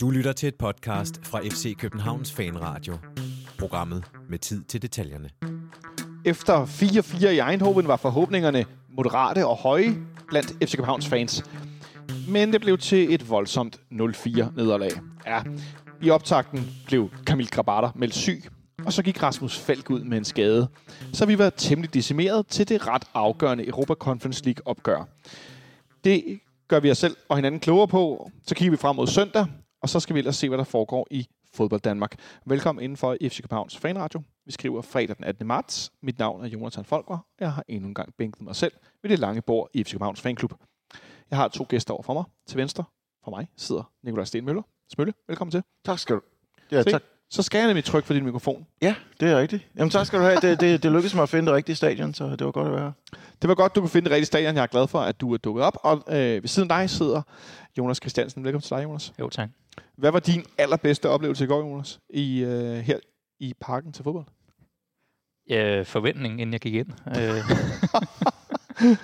Du lytter til et podcast fra FC Københavns Fanradio. Programmet med tid til detaljerne. Efter 4-4 i Eindhoven var forhåbningerne moderate og høje blandt FC Københavns fans. Men det blev til et voldsomt 0-4 nederlag. Ja, i optakten blev Kamil Grabater meldt syg, og så gik Rasmus Falk ud med en skade. Så vi var temmelig decimeret til det ret afgørende Europa Conference League opgør. Det gør vi os selv og hinanden klogere på. Så kigger vi frem mod søndag, og så skal vi ellers se, hvad der foregår i fodbold Danmark. Velkommen inden for FC Københavns Fanradio. Vi skriver fredag den 18. marts. Mit navn er Jonathan Folker. Jeg har endnu en gang bænket mig selv ved det lange bord i FC Københavns Fanklub. Jeg har to gæster over for mig. Til venstre for mig sidder Nikolaj Stenmøller. Smølle, velkommen til. Tak skal du. Ja, Se, tak. Så skal jeg nemlig trykke for din mikrofon. Ja, det er rigtigt. Jamen tak skal du have. Det, det, det lykkedes mig at finde det rigtige stadion, så det var godt at være her. Det var godt, du kunne finde det rigtige stadion. Jeg er glad for, at du er dukket op. Og øh, ved siden af dig sidder Jonas Christiansen. Velkommen til dig, Jonas. Jo, tak. Hvad var din allerbedste oplevelse i går, Jonas, i, øh, her i parken til fodbold? Øh, forventning, inden jeg gik ind. Øh,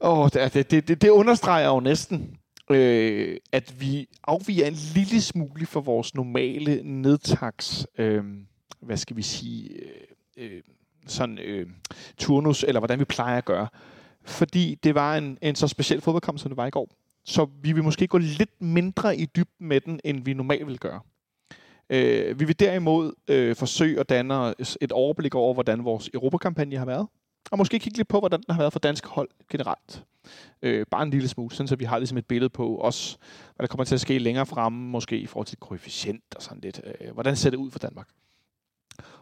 Åh, oh, det, det, det, det understreger jo næsten, øh, at vi afviger en lille smule fra vores normale nedtaks, øh, hvad skal vi sige, øh, øh, sådan øh, turnus, eller hvordan vi plejer at gøre. Fordi det var en, en så speciel fodboldkamp, som det var i går. Så vi vil måske gå lidt mindre i dybden med den, end vi normalt vil gøre. Øh, vi vil derimod øh, forsøge at danne et overblik over, hvordan vores Europakampagne har været. Og måske kigge lidt på, hvordan den har været for dansk hold generelt. Øh, bare en lille smule, sådan så vi har ligesom et billede på os, hvad der kommer til at ske længere fremme, måske i forhold til koefficient og sådan lidt. Øh, hvordan ser det ud for Danmark?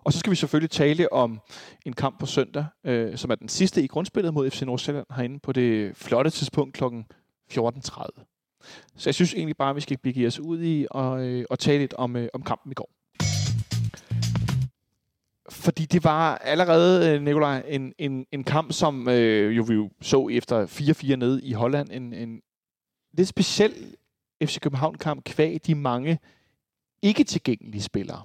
Og så skal vi selvfølgelig tale om en kamp på søndag, øh, som er den sidste i grundspillet mod FC Nordsjælland herinde på det flotte tidspunkt klokken 14.30. Så jeg synes egentlig bare, at vi skal begive os ud i og, øh, og tale lidt om, øh, om kampen i går. Fordi det var allerede, øh, Nikolaj, en, en, en kamp, som øh, jo vi jo så efter 4-4 nede i Holland. En, en lidt speciel FC København-kamp kvæg de mange ikke tilgængelige spillere.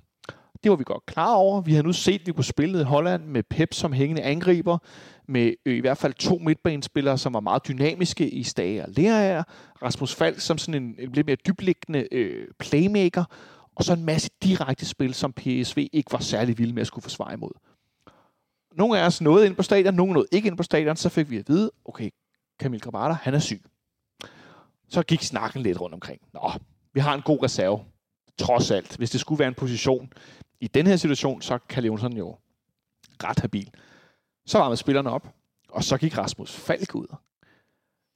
Det var vi godt klar over. Vi har nu set, at vi kunne spille i Holland med Pep som hængende angriber, med øh, i hvert fald to midtbanespillere, som var meget dynamiske i Stage og Lerager, Rasmus Falk som sådan en, en lidt mere dybliggende øh, playmaker, og så en masse direkte spil, som PSV ikke var særlig vilde med at skulle forsvare imod. Nogle af os nåede ind på stadion, nogle nåede ikke ind på stadion, så fik vi at vide, okay, Kamil Grabater, han er syg. Så gik snakken lidt rundt omkring. Nå, vi har en god reserve, trods alt. Hvis det skulle være en position i den her situation, så kan Leonsen jo ret habil. Så varmede spillerne op, og så gik Rasmus Falk ud.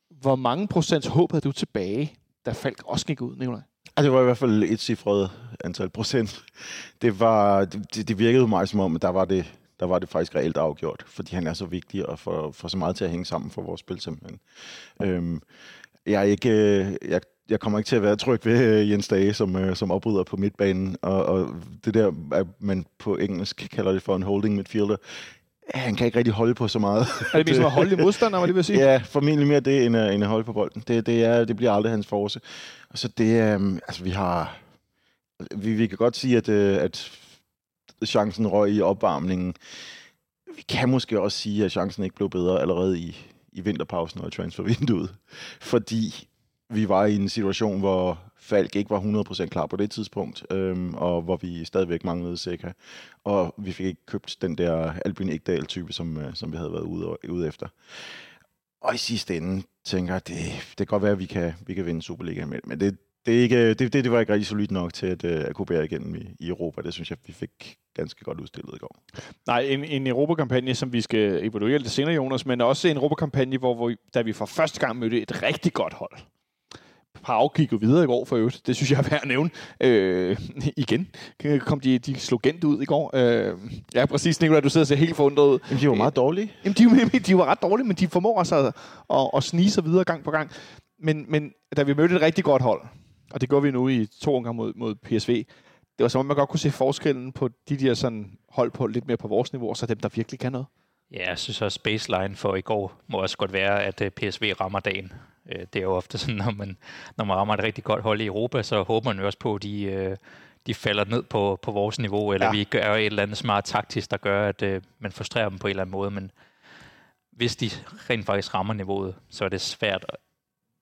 Hvor mange procents håb havde du tilbage, da Falk også gik ud, Nikolaj? Ja, det var i hvert fald et cifret antal procent. Det, var, det, det virkede mig som om, at der var det, der var det faktisk reelt afgjort, fordi han er så vigtig og får, får så meget til at hænge sammen for vores spil simpelthen. Øhm, jeg, er ikke, øh, jeg, jeg kommer ikke til at være tryg ved øh, Jens Dage som, øh, som opbryder på midtbanen, og, og det der, at man på engelsk kalder det for en holding midfielder, han kan ikke rigtig holde på så meget. Er det mest at holde i modstander, var det vil sige? Ja, formentlig mere det, end at, end at holde på bolden. Det, det, er, det bliver aldrig hans force. Og så det, um, altså vi har, vi, vi kan godt sige, at, at chancen røg i opvarmningen. Vi kan måske også sige, at chancen ikke blev bedre allerede i, i vinterpausen og i transfervinduet. Fordi vi var i en situation, hvor Falk ikke var 100% klar på det tidspunkt, øhm, og hvor vi stadigvæk manglede Seca. Og vi fik ikke købt den der Albin Ekdal-type, som, øh, som vi havde været ude, ude efter. Og i sidste ende tænker jeg, det, det kan godt være, at vi kan, vi kan vinde Superligaen, med men det, det, er ikke, det, det, det var ikke rigtig solidt nok til at, øh, at kunne bære igennem i, i Europa. Det synes jeg, vi fik ganske godt udstillet i går. Nej, en, en Europakampagne, som vi skal evaluere lidt senere, Jonas, men også en Europakampagne, hvor hvor da vi for første gang mødte et rigtig godt hold. Pau gik jo videre i går for øvrigt. Det synes jeg er værd at nævne. Øh, igen kom de, de slog gent ud i går. Øh, ja, præcis, Nicolai, du sidder og ser helt forundret ud. Jamen, de var meget dårlige. Jamen, de, de var ret dårlige, men de formår altså at, at, at snige sig videre gang på gang. Men, men da vi mødte et rigtig godt hold, og det gør vi nu i to omgange mod, mod PSV, det var som om, man godt kunne se forskellen på de der sådan hold på lidt mere på vores niveau, og så dem, der virkelig kan noget. ja, jeg synes også, baseline for i går må også godt være, at øh, PSV rammer dagen. Øh, Det er jo ofte sådan, når man, når man rammer et rigtig godt hold i Europa, så håber man jo også på, at de, øh, de falder ned på, på vores niveau, eller Ja. vi gør et eller andet smart taktisk, der gør, at øh, man frustrerer dem på en eller anden måde. Men hvis de rent faktisk rammer niveauet, så er det svært,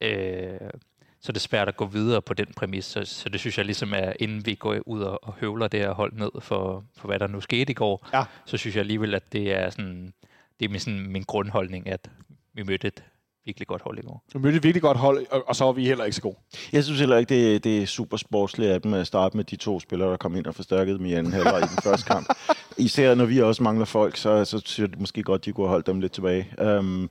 øh, så er det svært at gå videre på den præmis. Så, så det synes jeg ligesom er, inden vi går ud og, og høvler det her hold ned for, for hvad der nu skete i går, Ja. så synes jeg alligevel, at det er sådan, det er min, sådan, min grundholdning, at vi mødte et virkelig godt hold i går. Vi mødte et virkelig godt hold, og, og så var vi heller ikke så gode. Jeg synes heller ikke, det, det er super sportsligt af dem at starte med de to spillere, der kom ind og forstærkede dem i anden halvleg i den første kamp. Især når vi også mangler folk, så, så synes jeg måske godt, de kunne have holdt dem lidt tilbage. Um,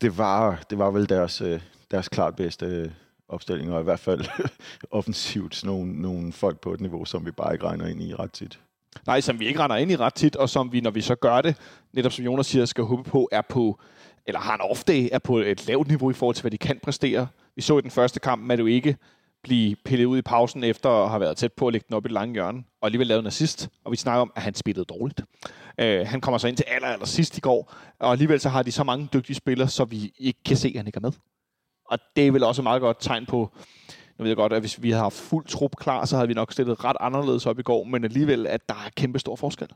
det, var, det var vel deres, øh, deres klart bedste øh, opstilling, og i hvert fald offensivt nogle, nogle folk på et niveau, som vi bare ikke regner ind i ret tit. Nej, som vi ikke render ind i ret tit, og som vi, når vi så gør det, netop som Jonas siger, skal håbe på, er på, eller har en off-day, er på et lavt niveau i forhold til, hvad de kan præstere. Vi så i den første kamp, at du ikke blive pillet ud i pausen efter at have været tæt på at lægge den op i det lange hjørne, og alligevel lavet en assist, og vi snakker om, at han spillede dårligt. Øh, han kommer så ind til aller, aller sidst i går, og alligevel så har de så mange dygtige spillere, så vi ikke kan se, at han ikke er med. Og det er vel også et meget godt tegn på, nu ved jeg godt, at hvis vi havde haft fuld trup klar, så havde vi nok stillet ret anderledes op i går, men alligevel, at der er kæmpe stor forskel.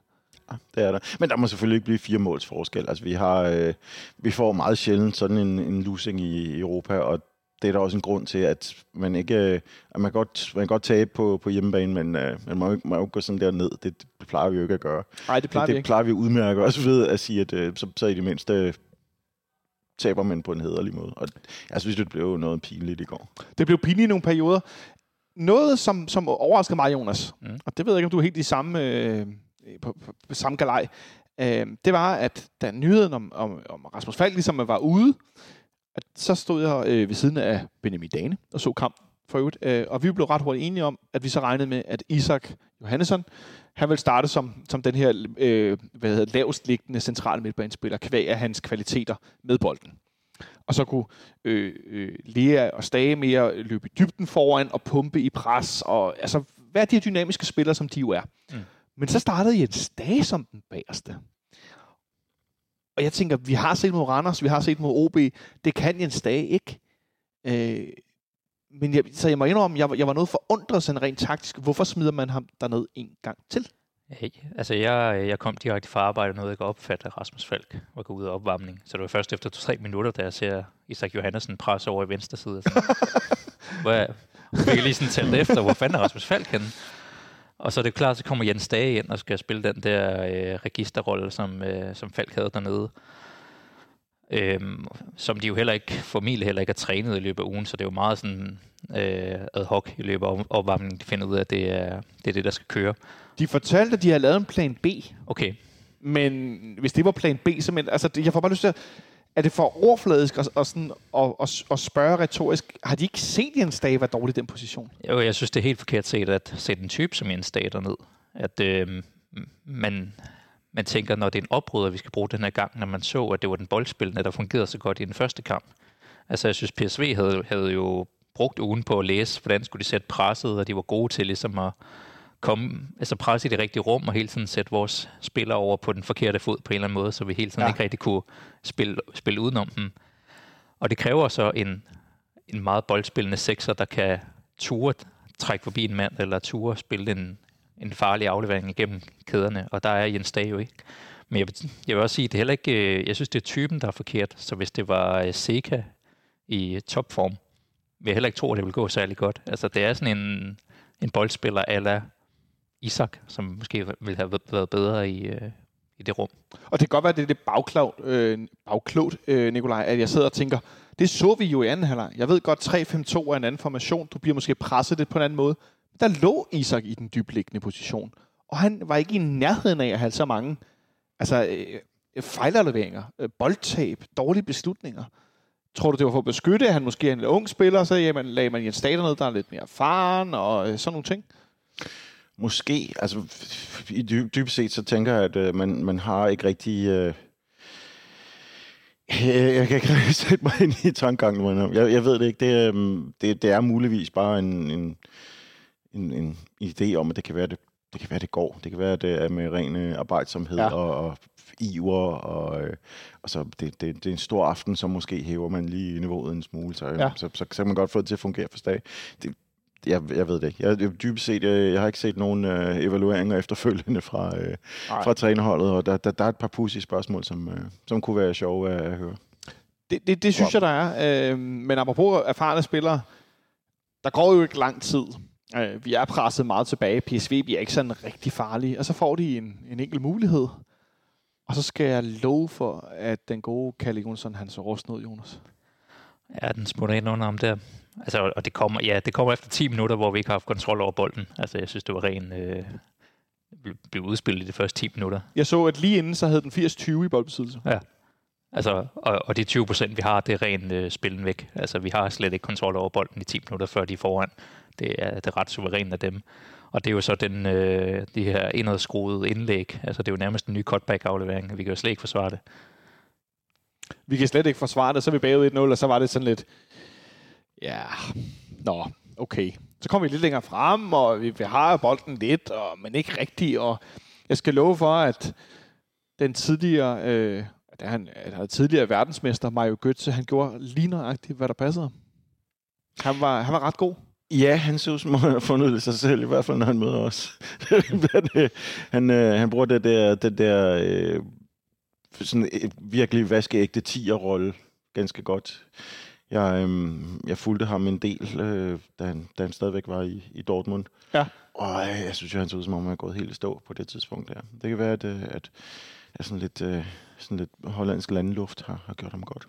Ja, det er der. Men der må selvfølgelig ikke blive fire måls forskel. Altså, vi, har, øh, vi får meget sjældent sådan en, en losing i Europa, og det er der også en grund til, at man ikke øh, at man godt, man kan godt tabe på, på hjemmebane, men øh, man må jo ikke, må jo ikke gå sådan der ned. Det, det plejer vi jo ikke at gøre. Nej, det plejer det, vi det ikke. plejer vi at udmærke os ved at sige, at øh, så, så i det mindste taber man på en hederlig måde. Og jeg synes, det blev noget pinligt i går. Det blev pinligt i nogle perioder. Noget, som, som overraskede mig, Jonas, mm. og det ved jeg ikke, om du er helt i samme, øh, Øh, på, på, på samme galej, øh, det var, at da nyheden om, om, om Rasmus Falk ligesom var ude, at så stod jeg øh, ved siden af Benjamin Dane og så kamp for øvrigt, øh, og vi blev ret hurtigt enige om, at vi så regnede med, at Isak Johannesson, han vil starte som, som den her øh, hvad hedder, lavest liggende central midtbanespiller, kvæg af hans kvaliteter med bolden. Og så kunne øh, øh, Lea og Stage mere løbe i dybden foran og pumpe i pres. Og altså, hvad er de dynamiske spillere, som de jo er? Mm. Men så startede Jens Stage som den bagerste. Og jeg tænker, vi har set mod Randers, vi har set mod OB. Det kan Jens Stage ikke. Øh, men jeg, så jeg må indrømme, jeg, var- jeg var noget forundret sådan rent taktisk. Hvorfor smider man ham derned en gang til? Hey, altså jeg, jeg kom direkte fra arbejde, og nåede ikke at opfatte at Rasmus Falk var gået ud af opvarmning. Så det var først efter to-tre minutter, da jeg ser Isak Johansen presse over i venstre side. Sådan. hvor jeg jeg lige sådan talt efter, hvor fanden er Rasmus Falk henne? Og så er det klart, så kommer Jens Dage ind og skal spille den der øh, registerrolle, som, øh, som Falk havde dernede. Øhm, som de jo heller ikke, formentlig heller ikke har trænet i løbet af ugen, så det er jo meget sådan øh, ad hoc i løbet af opvarmningen, de finder ud af, at det er det, er det der skal køre. De fortalte, at de havde lavet en plan B. Okay, Men hvis det var plan B, så men, altså, jeg får bare lyst til at, er det for overfladisk at, og sådan, at, at, spørge retorisk, har de ikke set Jens Dage være dårlig i den position? Jo, jeg synes, det er helt forkert set at sætte en type som Jens Dage ned. At øh, man, man tænker, når det er en oprydder, vi skal bruge den her gang, når man så, at det var den boldspillende, der fungerede så godt i den første kamp. Altså, jeg synes, PSV havde, havde jo brugt ugen på at læse, hvordan skulle de sætte presset, og de var gode til ligesom at komme, altså presse i det rigtige rum, og hele tiden sætte vores spillere over på den forkerte fod på en eller anden måde, så vi hele tiden ja. Ikke rigtig kunne spille, spille udenom dem. Og det kræver så en, en meget boldspillende sekser, der kan ture trække forbi en mand, eller ture spille en, en farlig aflevering igennem kæderne, og der er Jens Dage jo ikke. Men jeg vil, jeg vil også sige, at det er heller ikke, øh, jeg synes, det er typen, der er forkert. Så hvis det var øh, Seca i topform, vil jeg heller ikke tro, at det vil gå særlig godt. Altså, det er sådan en, en boldspiller ala Isak, som måske ville have været bedre i, øh, i det rum. Og det kan godt være, at det er det bagklogt, øh, bagklogt øh, Nikolaj, at jeg sidder og tænker, det så vi jo i anden halvleg. Jeg ved godt, 3-5-2 er en anden formation. Du bliver måske presset lidt på en anden måde. Men Der lå Isak i den dybliggende position. Og han var ikke i nærheden af at have så mange altså, øh, fejlerleveringer, øh, boldtab, dårlige beslutninger. Tror du, det var for at beskytte, at han måske er en ung spiller, så jamen, lagde man Jens Stater ned, der er lidt mere erfaren og øh, sådan nogle ting? Måske, altså i dy- dybest set, så tænker jeg, at øh, man, man har ikke rigtig... Øh, jeg, kan ikke sætte mig ind i tankegangen. Jeg, jeg ved det ikke. Det, øh, det, det er muligvis bare en, en, en, en idé om, at det kan være, det, det kan være, det går. Det kan være, det er med ren øh, arbejdsomhed ja. Og, og iver, og, øh, og så det, det, det er en stor aften, så måske hæver man lige niveauet en smule, så. Ja. så, så, så kan man godt få det til at fungere for dag. Det, jeg, jeg ved det ikke. Jeg, jeg, dybest set, jeg, jeg har ikke set nogen øh, evalueringer efterfølgende fra, øh, fra trænerholdet, og der, der, der er et par pudsige spørgsmål, som, øh, som kunne være sjove at, at høre. Det, det, det synes jeg, der er. Øh, men apropos erfarne spillere, der går jo ikke lang tid. Øh, vi er presset meget tilbage. PSV bliver ikke sådan rigtig farlige. Og så får de en, en enkelt mulighed. Og så skal jeg love for, at den gode Kalle Jonsson, han så rust ned, Jonas. Ja, den smutter ind under ham der. Altså, og det kommer, ja, det kommer efter 10 minutter, hvor vi ikke har haft kontrol over bolden. Altså, jeg synes, det var ren... Øh, blev udspillet i de første 10 minutter. Jeg så, at lige inden, så havde den 80-20 i boldbesiddelse. Ja. Altså, og, og de 20 procent, vi har, det er ren øh, spillen væk. Altså, vi har slet ikke kontrol over bolden i 10 minutter, før de er foran. Det er, det er ret suverænt af dem. Og det er jo så den, øh, de her indadskruede indlæg. Altså, det er jo nærmest en ny cutback-aflevering. Vi kan jo slet ikke forsvare det. Vi kan slet ikke forsvare det. Så er vi bagud 1-0, og så var det sådan lidt... Ja, nå, okay. Så kommer vi lidt længere frem, og vi, vi har bolden lidt, og, men ikke rigtigt. Og jeg skal love for, at den tidligere, øh, at han, at han tidligere verdensmester, Mario Götze, han gjorde lige nøjagtigt, hvad der passede Han var, han var ret god. Ja, han ser ud som om, han har fundet det sig selv, i hvert fald når han møder os. han, øh, han bruger det der, det der øh, sådan virkelig vaskeægte tier-rolle ganske godt. Jeg, øh, jeg fulgte ham en del, øh, da, han, da han stadigvæk var i, i Dortmund. Ja. Og øh, jeg synes jo, han så ud som om, han er gået helt i stå på det tidspunkt der. Det kan være, at, øh, at, at sådan, lidt, øh, sådan lidt hollandsk landluft har, har gjort ham godt.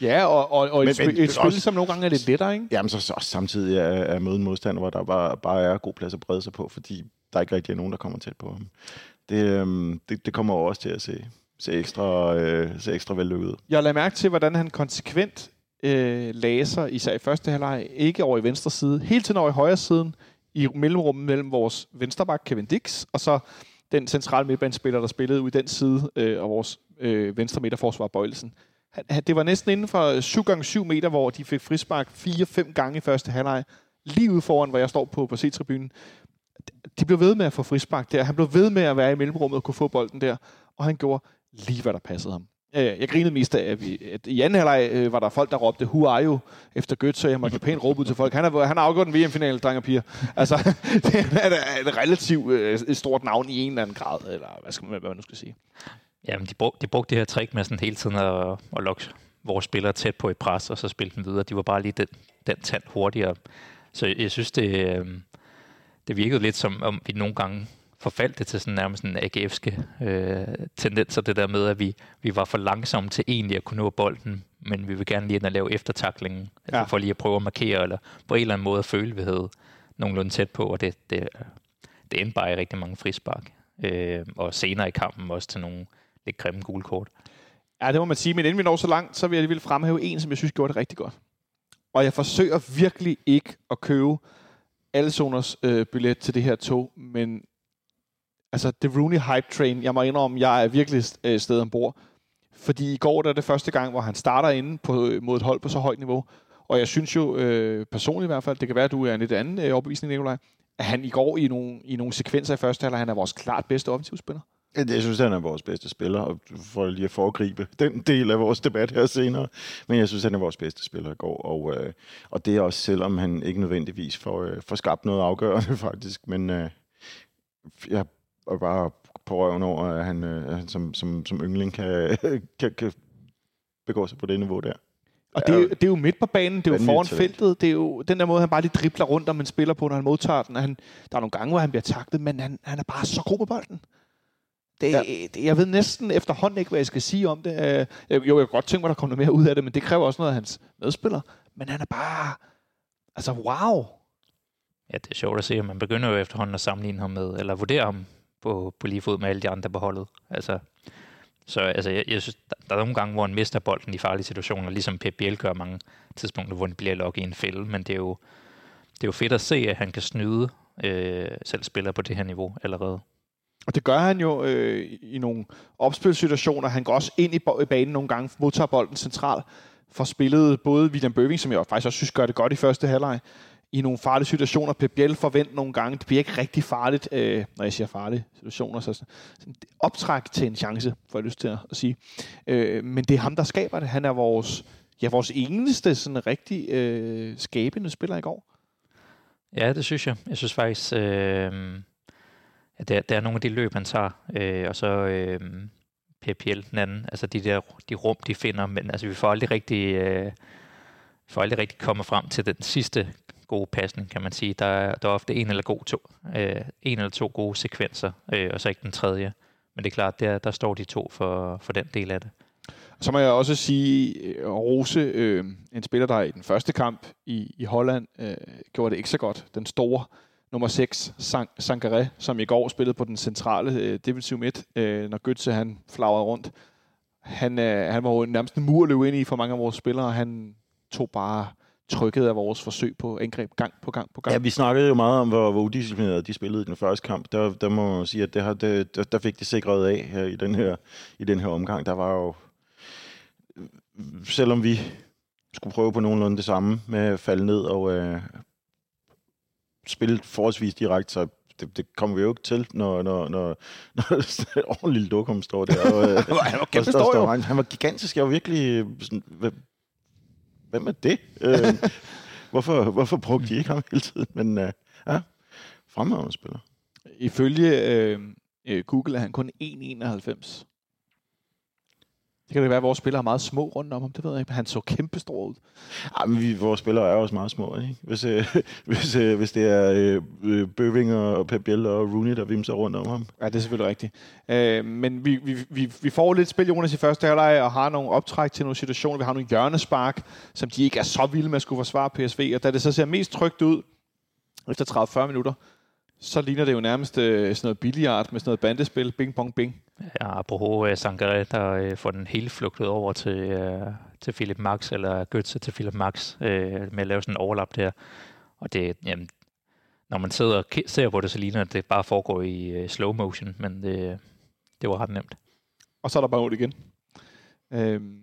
Ja, og, og, og men, et, men, et spil, også, som nogle gange er lidt lettere, ikke? Jamen, så, så samtidig er, er møde en modstander, hvor der bare, bare er god plads at brede sig på, fordi der ikke rigtig er nogen, der kommer tæt på ham. Det, øhm, det, det kommer også til at se, se ekstra, øh, se ekstra vellykket ud. Jeg lader mærke til, hvordan han konsekvent øh, laser, især i første halvleg, ikke over i venstre side, hele tiden over i højre siden, i mellemrummet mellem vores vensterbak Kevin Dix, og så den centrale midtbanespiller, der spillede ud i den side øh, og vores øh, venstre midterforsvar Bøjelsen. Det var næsten inden for 7 gange 7 meter, hvor de fik frispark 4-5 gange i første halvleg. Lige ude foran, hvor jeg står på, på C-tribunen. De blev ved med at få frispark der. Han blev ved med at være i mellemrummet og kunne få bolden der. Og han gjorde lige, hvad der passede ham. Jeg grinede mest af, at, vi, at i anden halvleg øh, var der folk, der råbte, who are you? Efter Götze, så jeg måtte pænt råbe ud til folk. Han har, han har afgjort en VM-finale, dreng og piger. Altså, det er et relativt øh, et stort navn i en eller anden grad, eller hvad, skal man, hvad man nu skal sige. Jamen, de, brug, de brugte det her trick med sådan hele tiden at, at lokke vores spillere tæt på i pres, og så spille dem videre. De var bare lige den, den tand hurtigere. Så jeg synes, det, øh, det virkede lidt som om vi nogle gange forfaldte til sådan nærmest en AGF'ske øh, tendenser, det der med, at vi, vi var for langsomme til egentlig at kunne nå bolden, men vi vil gerne lige ind og lave eftertaklingen, altså ja. for lige at prøve at markere, eller på en eller anden måde at føle, vi havde nogenlunde tæt på, og det, det, det endte bare i rigtig mange frispark. Øh, og senere i kampen også til nogle lidt grimme gule kort. Ja, det må man sige, men inden vi når så langt, så vil jeg alligevel fremhæve en, som jeg synes gjorde det rigtig godt. Og jeg forsøger virkelig ikke at købe Alessoners øh, billet til det her tog, men altså, The Rooney Hype Train, jeg må indrømme, jeg er virkelig øh, sted ombord. Fordi i går der er det første gang, hvor han starter inde på, øh, mod et hold på så højt niveau. Og jeg synes jo øh, personligt i hvert fald, det kan være, at du er en lidt anden øh, overbevisning, Nikolaj, at han i går i nogle, i nogle sekvenser i første halvleg, han er vores klart bedste offensivspiller. Jeg synes, han er vores bedste spiller, og for lige at foregribe den del af vores debat her senere. Men jeg synes, han er vores bedste spiller i går, og, øh, og det er også selvom han ikke nødvendigvis får, øh, får skabt noget afgørende faktisk. Men øh, jeg er bare på røven over, at han, øh, han som, som, som yngling kan, kan, kan begå sig på det niveau der. Og det er, det er jo midt på banen, det er jo foran feltet, det er jo den der måde, han bare lige dribler rundt, om man spiller på, når han modtager den. Han, der er nogle gange, hvor han bliver taklet, men han, han er bare så god på bolden. Det, ja. det, jeg ved næsten efterhånden ikke, hvad jeg skal sige om det. Øh, jo, jeg kan godt tænke mig, der kommer noget mere ud af det, men det kræver også noget af hans medspiller. Men han er bare... Altså, wow! Ja, det er sjovt at se, at man begynder jo efterhånden at sammenligne ham med, eller vurdere ham på, på lige fod med alle de andre på holdet. Altså, så altså, jeg, jeg synes, der, der er nogle gange, hvor han mister bolden i farlige situationer, ligesom Pep Biel gør mange tidspunkter, hvor han bliver lukket i en fælde, men det er jo, det er jo fedt at se, at han kan snyde øh, selv spiller på det her niveau allerede. Og det gør han jo øh, i nogle opspilsituationer. Han går også ind i, i banen nogle gange, modtager bolden centralt, for spillet både William Bøving, som jeg faktisk også synes gør det godt i første halvleg, i nogle farlige situationer. Pep Biel forventer nogle gange, det bliver ikke rigtig farligt, øh, når jeg siger farlige situationer, så sådan, optræk til en chance, får jeg lyst til at, at sige. Øh, men det er ham, der skaber det. Han er vores, ja, vores eneste sådan rigtig øh, skabende spiller i går. Ja, det synes jeg. Jeg synes faktisk, øh, at der, der er nogle af de løb, han tager, øh, og så øh, PPL den anden, altså de der de rum, de finder, men altså vi får aldrig rigtig, øh, får aldrig rigtig kommet frem til den sidste gode pasning, kan man sige. Der er, der er ofte en eller, god to, øh, en eller to gode sekvenser, øh, og så ikke den tredje. Men det er klart, der, der står de to for, for den del af det. Så må jeg også sige, øh, Rose, øh, en spiller, der i den første kamp i, i Holland øh, gjorde det ikke så godt. Den store nummer 6, San Sankaré, som i går spillede på den centrale øh, defensive midt, øh, når Götze han flagrede rundt. Han, øh, han var jo nærmest en mur at løbe ind i for mange af vores spillere. Han tog bare trykket af vores forsøg på angreb gang på gang på gang. Ja, vi snakkede jo meget om, hvor, hvor udisciplineret de spillede i den første kamp. Der, der må man sige, at det har, det, der, der fik de sikret af her i den her, i den her omgang. Der var jo... Selvom vi skulle prøve på nogenlunde det samme med at falde ned og øh, spille forholdsvis direkte, så det, det kommer vi jo ikke til, når, når, når, når ordentligt Lokum står der. Og, øh, han var kæmpe og stor, jo. han, han var gigantisk. Jeg var virkelig sådan, hvem, er det? øh, hvorfor, hvorfor brugte de ikke ham hele tiden? Men øh, ja, fremragende spiller. Ifølge øh, øh, Google er han kun 1,91. Det kan det være, at vores spillere er meget små rundt om ham. Det ved jeg ikke, men han så kæmpe stor ud. Ja, men vi, vores spillere er også meget små, ikke? Hvis, øh, hvis, øh, hvis det er øh, øh, Bøving og Pep Biel og Rooney, der vimser rundt om ham. Ja, det er selvfølgelig rigtigt. Øh, men vi, vi, vi, vi får lidt spil, Jonas, i første halvleg, og har nogle optræk til nogle situationer. Vi har nogle hjørnespark, som de ikke er så vilde med at skulle forsvare PSV. Og da det så ser mest trygt ud, efter 30-40 minutter, så ligner det jo nærmest øh, sådan noget billiard med sådan noget bandespil. Bing, bong, bing. Ja, apropos øh, uh, Sangaré, der øh, får den hele flugtet over til, øh, til Philip Max, eller Götze til Philip Max, uh, med at lave sådan en overlap der. Og det, jamen, når man sidder og ser på det, så ligner det, at det bare foregår i slow motion, men det, det var ret nemt. Og så er der bare ud igen. Øhm,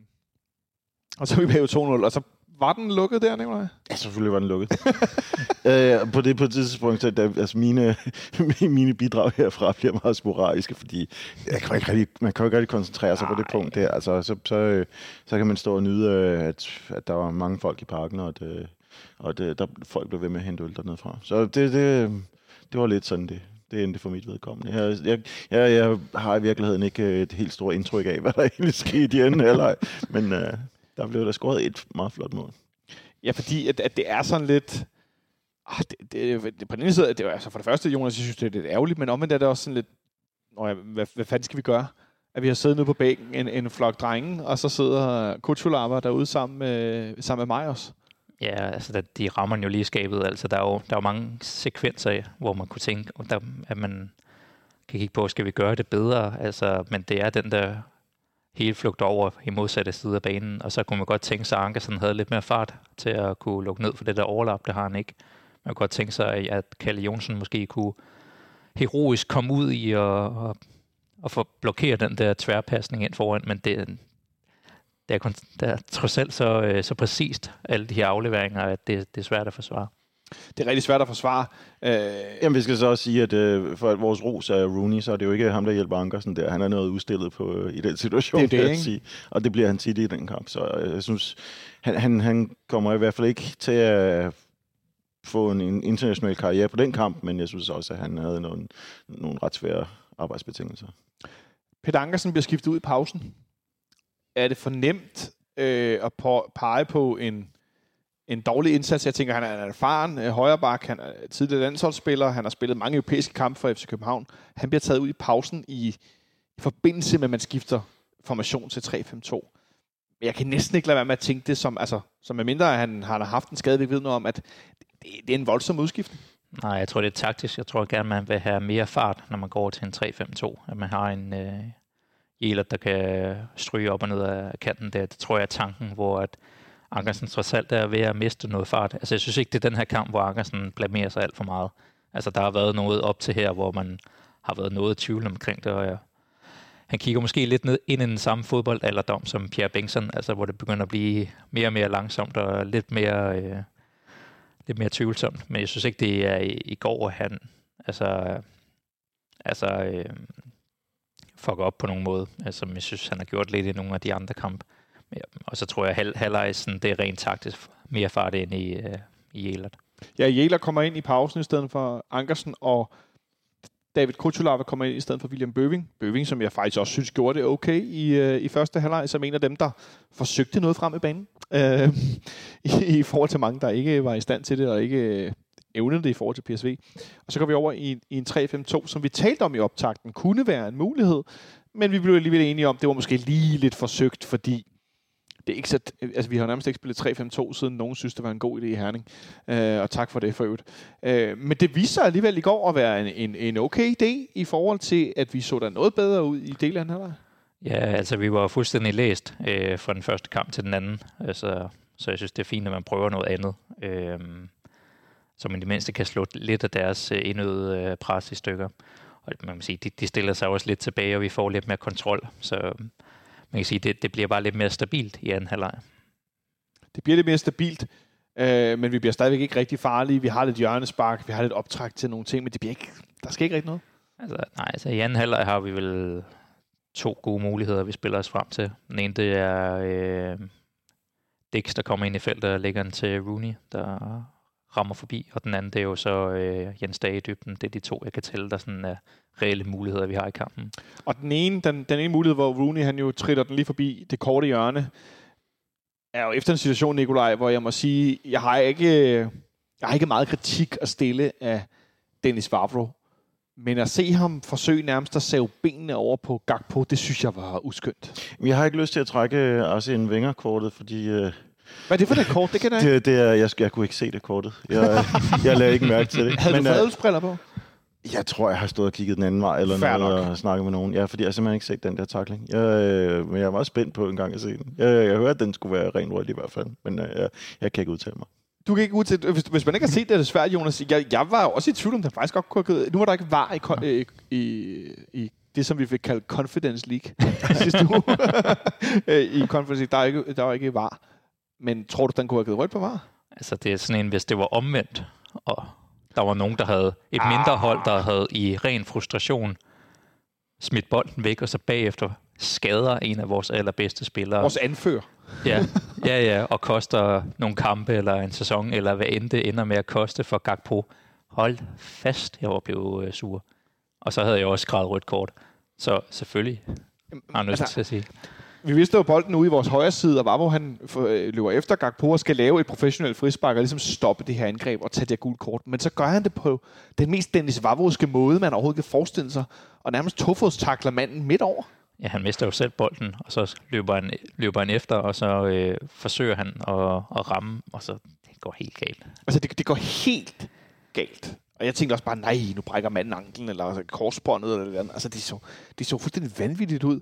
og så er vi bagud 2-0, og så var den lukket der, Nicolaj? Ja, selvfølgelig var den lukket. øh, på det på det tidspunkt, så der, altså mine, mine bidrag herfra bliver meget sporadiske, fordi jeg kan ikke rigtig, man kan jo ikke rigtig koncentrere sig Ej. på det punkt der. Altså, så, så, så kan man stå og nyde, øh, at, at der var mange folk i parken, og at, øh, og at der, folk blev ved med at hente øl dernede fra. Så det, det, det var lidt sådan, det, det endte for mit vedkommende. Jeg, jeg, jeg, jeg har i virkeligheden ikke et helt stort indtryk af, hvad der egentlig skete i anden halvleg, men uh, der blev der scoret et meget flot mål. Ja, fordi at, at det er sådan lidt... Ah, det, det, det, på den ene side, det er, altså for det første, Jonas, jeg synes, det er lidt ærgerligt, men omvendt er det også sådan lidt... Nå ja, hvad, hvad fanden skal vi gøre? At vi har siddet nede på bænken, en, en flok drenge, og så sidder Kutsulava derude sammen med, sammen med mig også. Ja, altså der, de rammer jo lige skabet. Altså, der er jo, der er jo mange sekvenser, hvor man kunne tænke, der, at man kan kigge på, skal vi gøre det bedre? Altså, men det er den der hele flugt over i modsatte side af banen, og så kunne man godt tænke sig, at Ankersen havde lidt mere fart til at kunne lukke ned for det der overlap, det har han ikke. Man kunne godt tænke sig, at Kalle Jonsen måske kunne heroisk komme ud i og, og, og få blokeret den der tværpasning ind foran, men det, det, er, det er trods alt så, øh, så præcist, alle de her afleveringer, at det, det er svært at forsvare. Det er rigtig svært at forsvare. Øh... Jamen, vi skal så også sige, at øh, for at vores ros er Rooney, så er det jo ikke ham, der hjælper Ankersen der. Han er noget udstillet på, øh, i den situation, det er det, jeg sige. Og det bliver han tit i den kamp. Så øh, jeg synes, han, han, han kommer i hvert fald ikke til at få en, en international karriere på den kamp, men jeg synes også, at han havde nogle, nogle ret svære arbejdsbetingelser. Peter Ankersen bliver skiftet ud i pausen. Er det for nemt øh, at pege på en en dårlig indsats. Jeg tænker, han er en erfaren øh, højreback, han er tidligere landsholdsspiller, han har spillet mange europæiske kampe for FC København. Han bliver taget ud i pausen i, i forbindelse med, at man skifter formation til 3-5-2. Jeg kan næsten ikke lade være med at tænke det som, altså, som med mindre han har haft en skade, vi ved noget om, at det, det er en voldsom udskiftning. Nej, jeg tror, det er taktisk. Jeg tror gerne, man vil have mere fart, når man går til en 3-5-2. At man har en øh, Jæler, der kan stryge op og ned af kanten der. Det tror jeg er tanken, hvor at Ankersen trods alt er ved at miste noget fart. Altså, jeg synes ikke, det er den her kamp, hvor Ankersen blamerer sig alt for meget. Altså, der har været noget op til her, hvor man har været noget tvivl omkring det, og ja, han kigger måske lidt ned ind i den samme fodboldalderdom som Pierre Bengtsson, altså hvor det begynder at blive mere og mere langsomt og lidt mere, øh, lidt mere tvivlsomt. Men jeg synes ikke, det er i, i går, at han altså, altså øh, fucker op på nogen måde, altså, jeg synes, han har gjort lidt i nogle af de andre kampe. Ja, og så tror jeg, at halvlejsen, det er rent taktisk mere fart ind i, øh, i Jelert. Ja, Jelert kommer ind i pausen i stedet for Ankersen, og David Kutulava kommer ind i stedet for William Bøving. Bøving, som jeg faktisk også synes gjorde det okay i, øh, i første halvleg, som en af dem, der forsøgte noget frem i banen. Øh, i, I forhold til mange, der ikke var i stand til det, og ikke øh, evnede det i forhold til PSV. Og så går vi over i, i en 3-5-2, som vi talte om i optakten, kunne være en mulighed, men vi blev alligevel enige om, at det var måske lige lidt forsøgt, fordi det er ikke så, øh, altså vi har nærmest ikke spillet 3-5-2, siden nogen synes, det var en god idé i Herning. Øh, og tak for det for øvrigt. Øh, men det viste sig alligevel i går at være en, en, en okay idé i forhold til, at vi så der noget bedre ud i delen af den. Ja, altså vi var fuldstændig læst øh, fra den første kamp til den anden. Altså, så jeg synes, det er fint, at man prøver noget andet. Øh, så man i det mindste kan slå lidt af deres øh, indøde øh, pres i stykker. Og man kan sige, de, de stiller sig også lidt tilbage, og vi får lidt mere kontrol. Så man kan sige, det, det bliver bare lidt mere stabilt i anden halvleg. Det bliver lidt mere stabilt, øh, men vi bliver stadigvæk ikke rigtig farlige. Vi har lidt hjørnespark, vi har lidt optræk til nogle ting, men det bliver ikke, der skal ikke rigtig noget. Altså, nej, altså i anden halvleg har vi vel to gode muligheder, vi spiller os frem til. Den ene, det er øh, Dix, der kommer ind i feltet og lægger den til Rooney, der rammer forbi. Og den anden, det er jo så øh, Jens Dage i dybden. Det er de to, jeg kan tælle, der sådan er reelle muligheder, vi har i kampen. Og den ene, den, den ene mulighed, hvor Rooney han jo triller den lige forbi det korte hjørne, er jo efter en situation, Nikolaj, hvor jeg må sige, jeg har ikke, jeg har ikke meget kritik at stille af Dennis Vavro. Men at se ham forsøge nærmest at save benene over på Gakpo, det synes jeg var uskyndt. Jeg har ikke lyst til at trække også en Wenger-kortet, fordi... Øh, Hvad er det for et kort? Det kan jeg ikke. det, det er, jeg, jeg kunne ikke se det kortet. Jeg, jeg lagde ikke mærke til det. Havde Men, du øh, fadelsbriller på? Jeg tror, jeg har stået og kigget den anden vej, eller Fair noget, nok. og snakket med nogen. Ja, fordi jeg har simpelthen ikke set den der takling. Jeg, øh, men jeg var meget spændt på en gang at se den. Jeg, jeg hørte, at den skulle være ren rødt i hvert fald, men øh, jeg, jeg kan ikke udtale mig. Du kan ikke ud til, hvis, hvis man ikke har set det, er det svært, Jonas. Jeg, jeg var også i tvivl om, der faktisk godt kunne have. Nu var der ikke var i, i, i, i det, som vi fik kaldt Confidence League sidste uge. Øh, I Conference League, der, er ikke, der var ikke var. Men tror du, den kunne have givet rødt på var? Altså det er sådan en, hvis det var omvendt, og der var nogen, der havde et mindre hold, der havde i ren frustration smidt bolden væk, og så bagefter skader en af vores allerbedste spillere. Vores anfører. Ja, ja, ja, og koster nogle kampe eller en sæson, eller hvad end det ender med at koste for Gakpo. Hold fast, jeg var blevet øh, sur. Og så havde jeg også skrevet rødt kort. Så selvfølgelig har jeg nødt Altså, til at sige. Vi vidste jo bolden ude i vores højre side, og Vavro han øh, løber efter Gakpo og skal lave et professionelt frispark og ligesom stoppe det her angreb og tage det gule kort. Men så gør han det på den mest Dennis Vavroske måde, man overhovedet kan forestille sig. Og nærmest tofodstakler manden midt over. Ja, han mister jo selv bolden, og så løber han, løber han efter, og så øh, forsøger han at, at ramme, og så det går helt galt. Altså, det, det går helt galt. Og jeg tænkte også bare, nej, nu brækker manden anklen, eller altså, korsbåndet, eller. Altså, det så, det så fuldstændig vanvittigt ud.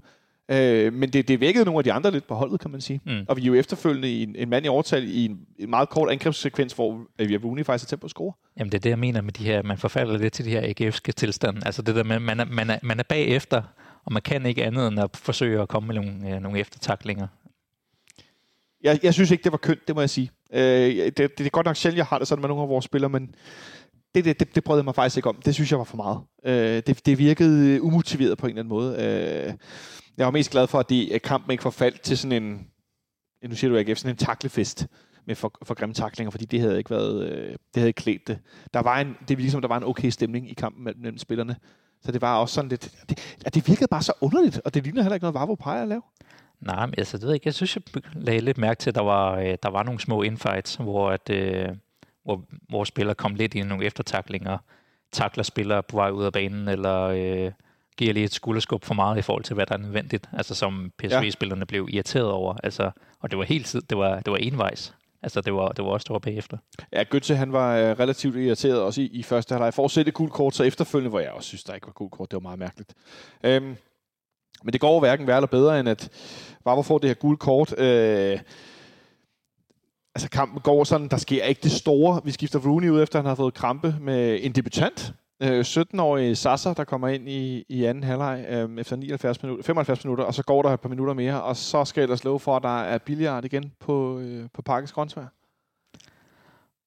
Øh, men det, det vækkede nogle af de andre lidt på holdet, kan man sige. Mm. Og vi er jo efterfølgende i en, en mand i overtal i en, en meget kort angrebssekvens, hvor vi har Rooney faktisk er tæt på at score. Jamen det er det, jeg mener med de her, man forfalder lidt til de her AGF'ske tilstande. Altså det der med, man er, man er, man er bagefter, og man kan ikke andet end at forsøge at komme med nogle, øh, nogle eftertaklinger. Jeg, jeg synes ikke, det var kønt, det må jeg sige. Øh, det, det, det er godt nok sjældent, jeg har det sådan med nogle af vores spillere, men det, det, det, det brød jeg mig faktisk ikke om. Det synes jeg var for meget. Øh, det, det virkede øh, umotiveret på en eller anden måde. Øh, jeg var mest glad for, at, de, at kampen ikke forfaldt til sådan en, nu siger du AGF, sådan en taklefest med for, for grimme taklinger, fordi det havde ikke været, øh, det havde ikke klædt det. Der var en, det virkede som, der var en okay stemning i kampen mellem, mellem spillerne. Så det var også sådan lidt, det, at det virkede bare så underligt, og det ligner heller ikke noget, Vavro peger at lave. Nej, men altså, det ved jeg ikke. Jeg synes, jeg lagde lidt mærke til, at der var, øh, der var nogle små infights, hvor, at, øh, hvor vores spillere kom lidt i nogle eftertaklinger, takler spillere på vej ud af banen, eller øh, giver lige et skulderskub for meget i forhold til, hvad der er nødvendigt. Altså som PSV-spillerne blev irriteret over. Altså, og det var helt tid, det var, det var envejs. Altså, det var, det var også der var bagefter. Ja, Götze, han var øh, relativt irriteret også i, i første halvleg. For at sætte gult kort, så efterfølgende, hvor jeg også synes, der ikke var gult kort. Det var meget mærkeligt. Øhm, men det går hverken værre eller bedre, end at Vavro får det her gule kort. Øh, altså kampen går sådan, der sker ikke det store. Vi skifter Rooney ud, efter han har fået krampe med en debutant. Øh, 17-årig Sasa, der kommer ind i, i anden halvleg øh, efter 79 minutter, 75 minutter, og så går der et par minutter mere, og så skal jeg ellers love for, at der er billiard igen på, øh, på Parkes Grøntsvær.